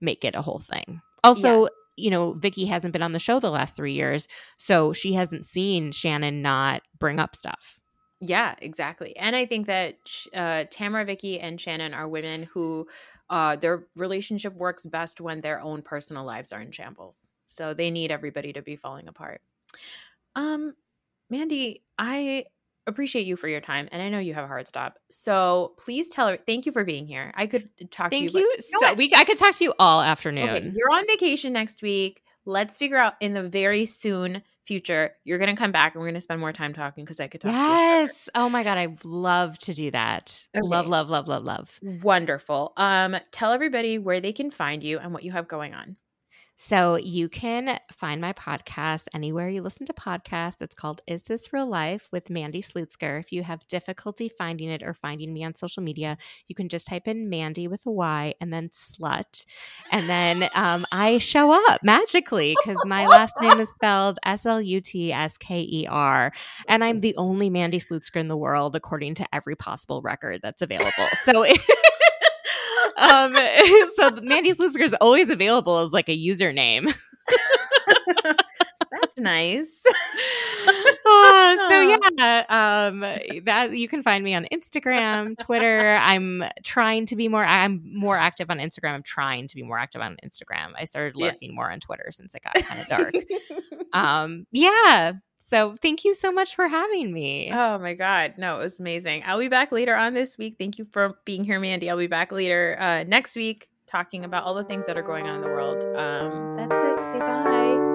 make it a whole thing. Also, yes. you know, Vicki hasn't been on the show the last 3 years, so she hasn't seen Shannon not bring up stuff. Yeah, exactly. And I think that uh, Tamara, Vicki, and Shannon are women who uh, their relationship works best when their own personal lives are in shambles. So they need everybody to be falling apart. Um, Mandy, I appreciate you for your time and i know you have a hard stop so please tell her thank you for being here i could talk thank to you, you, so we i could talk to you all afternoon okay, you're on vacation next week let's figure out in the very soon future you're gonna come back and we're gonna spend more time talking because i could talk yes. Oh my god i love to do that. Okay. love love love love love. Wonderful. Um tell everybody where they can find you and what you have going on so you can find my podcast anywhere you listen to podcasts. It's called Is This Real Life with Mandy Slutsker. If you have difficulty finding it or finding me on social media, you can just type in Mandy with a Y and then slut. And then um, I show up magically because my last name is spelled S L U T S K E R. And I'm the only Mandy Slutsker in the world, according to every possible record that's available. So um, so Mandy's Slutsker is always available as like a username. That's nice. uh, so yeah, um, that you can find me on Instagram, Twitter. I'm trying to be more. I'm more active on Instagram. I'm trying to be more active on Instagram. I started lurking yeah. more on Twitter since it got kind of dark. um, yeah. So thank you so much for having me. Oh my God. No, it was amazing. I'll be back later on this week. Thank you for being here, Mandy. I'll be back later uh, next week talking about all the things that are going on in the world. Um, that's it. Say bye.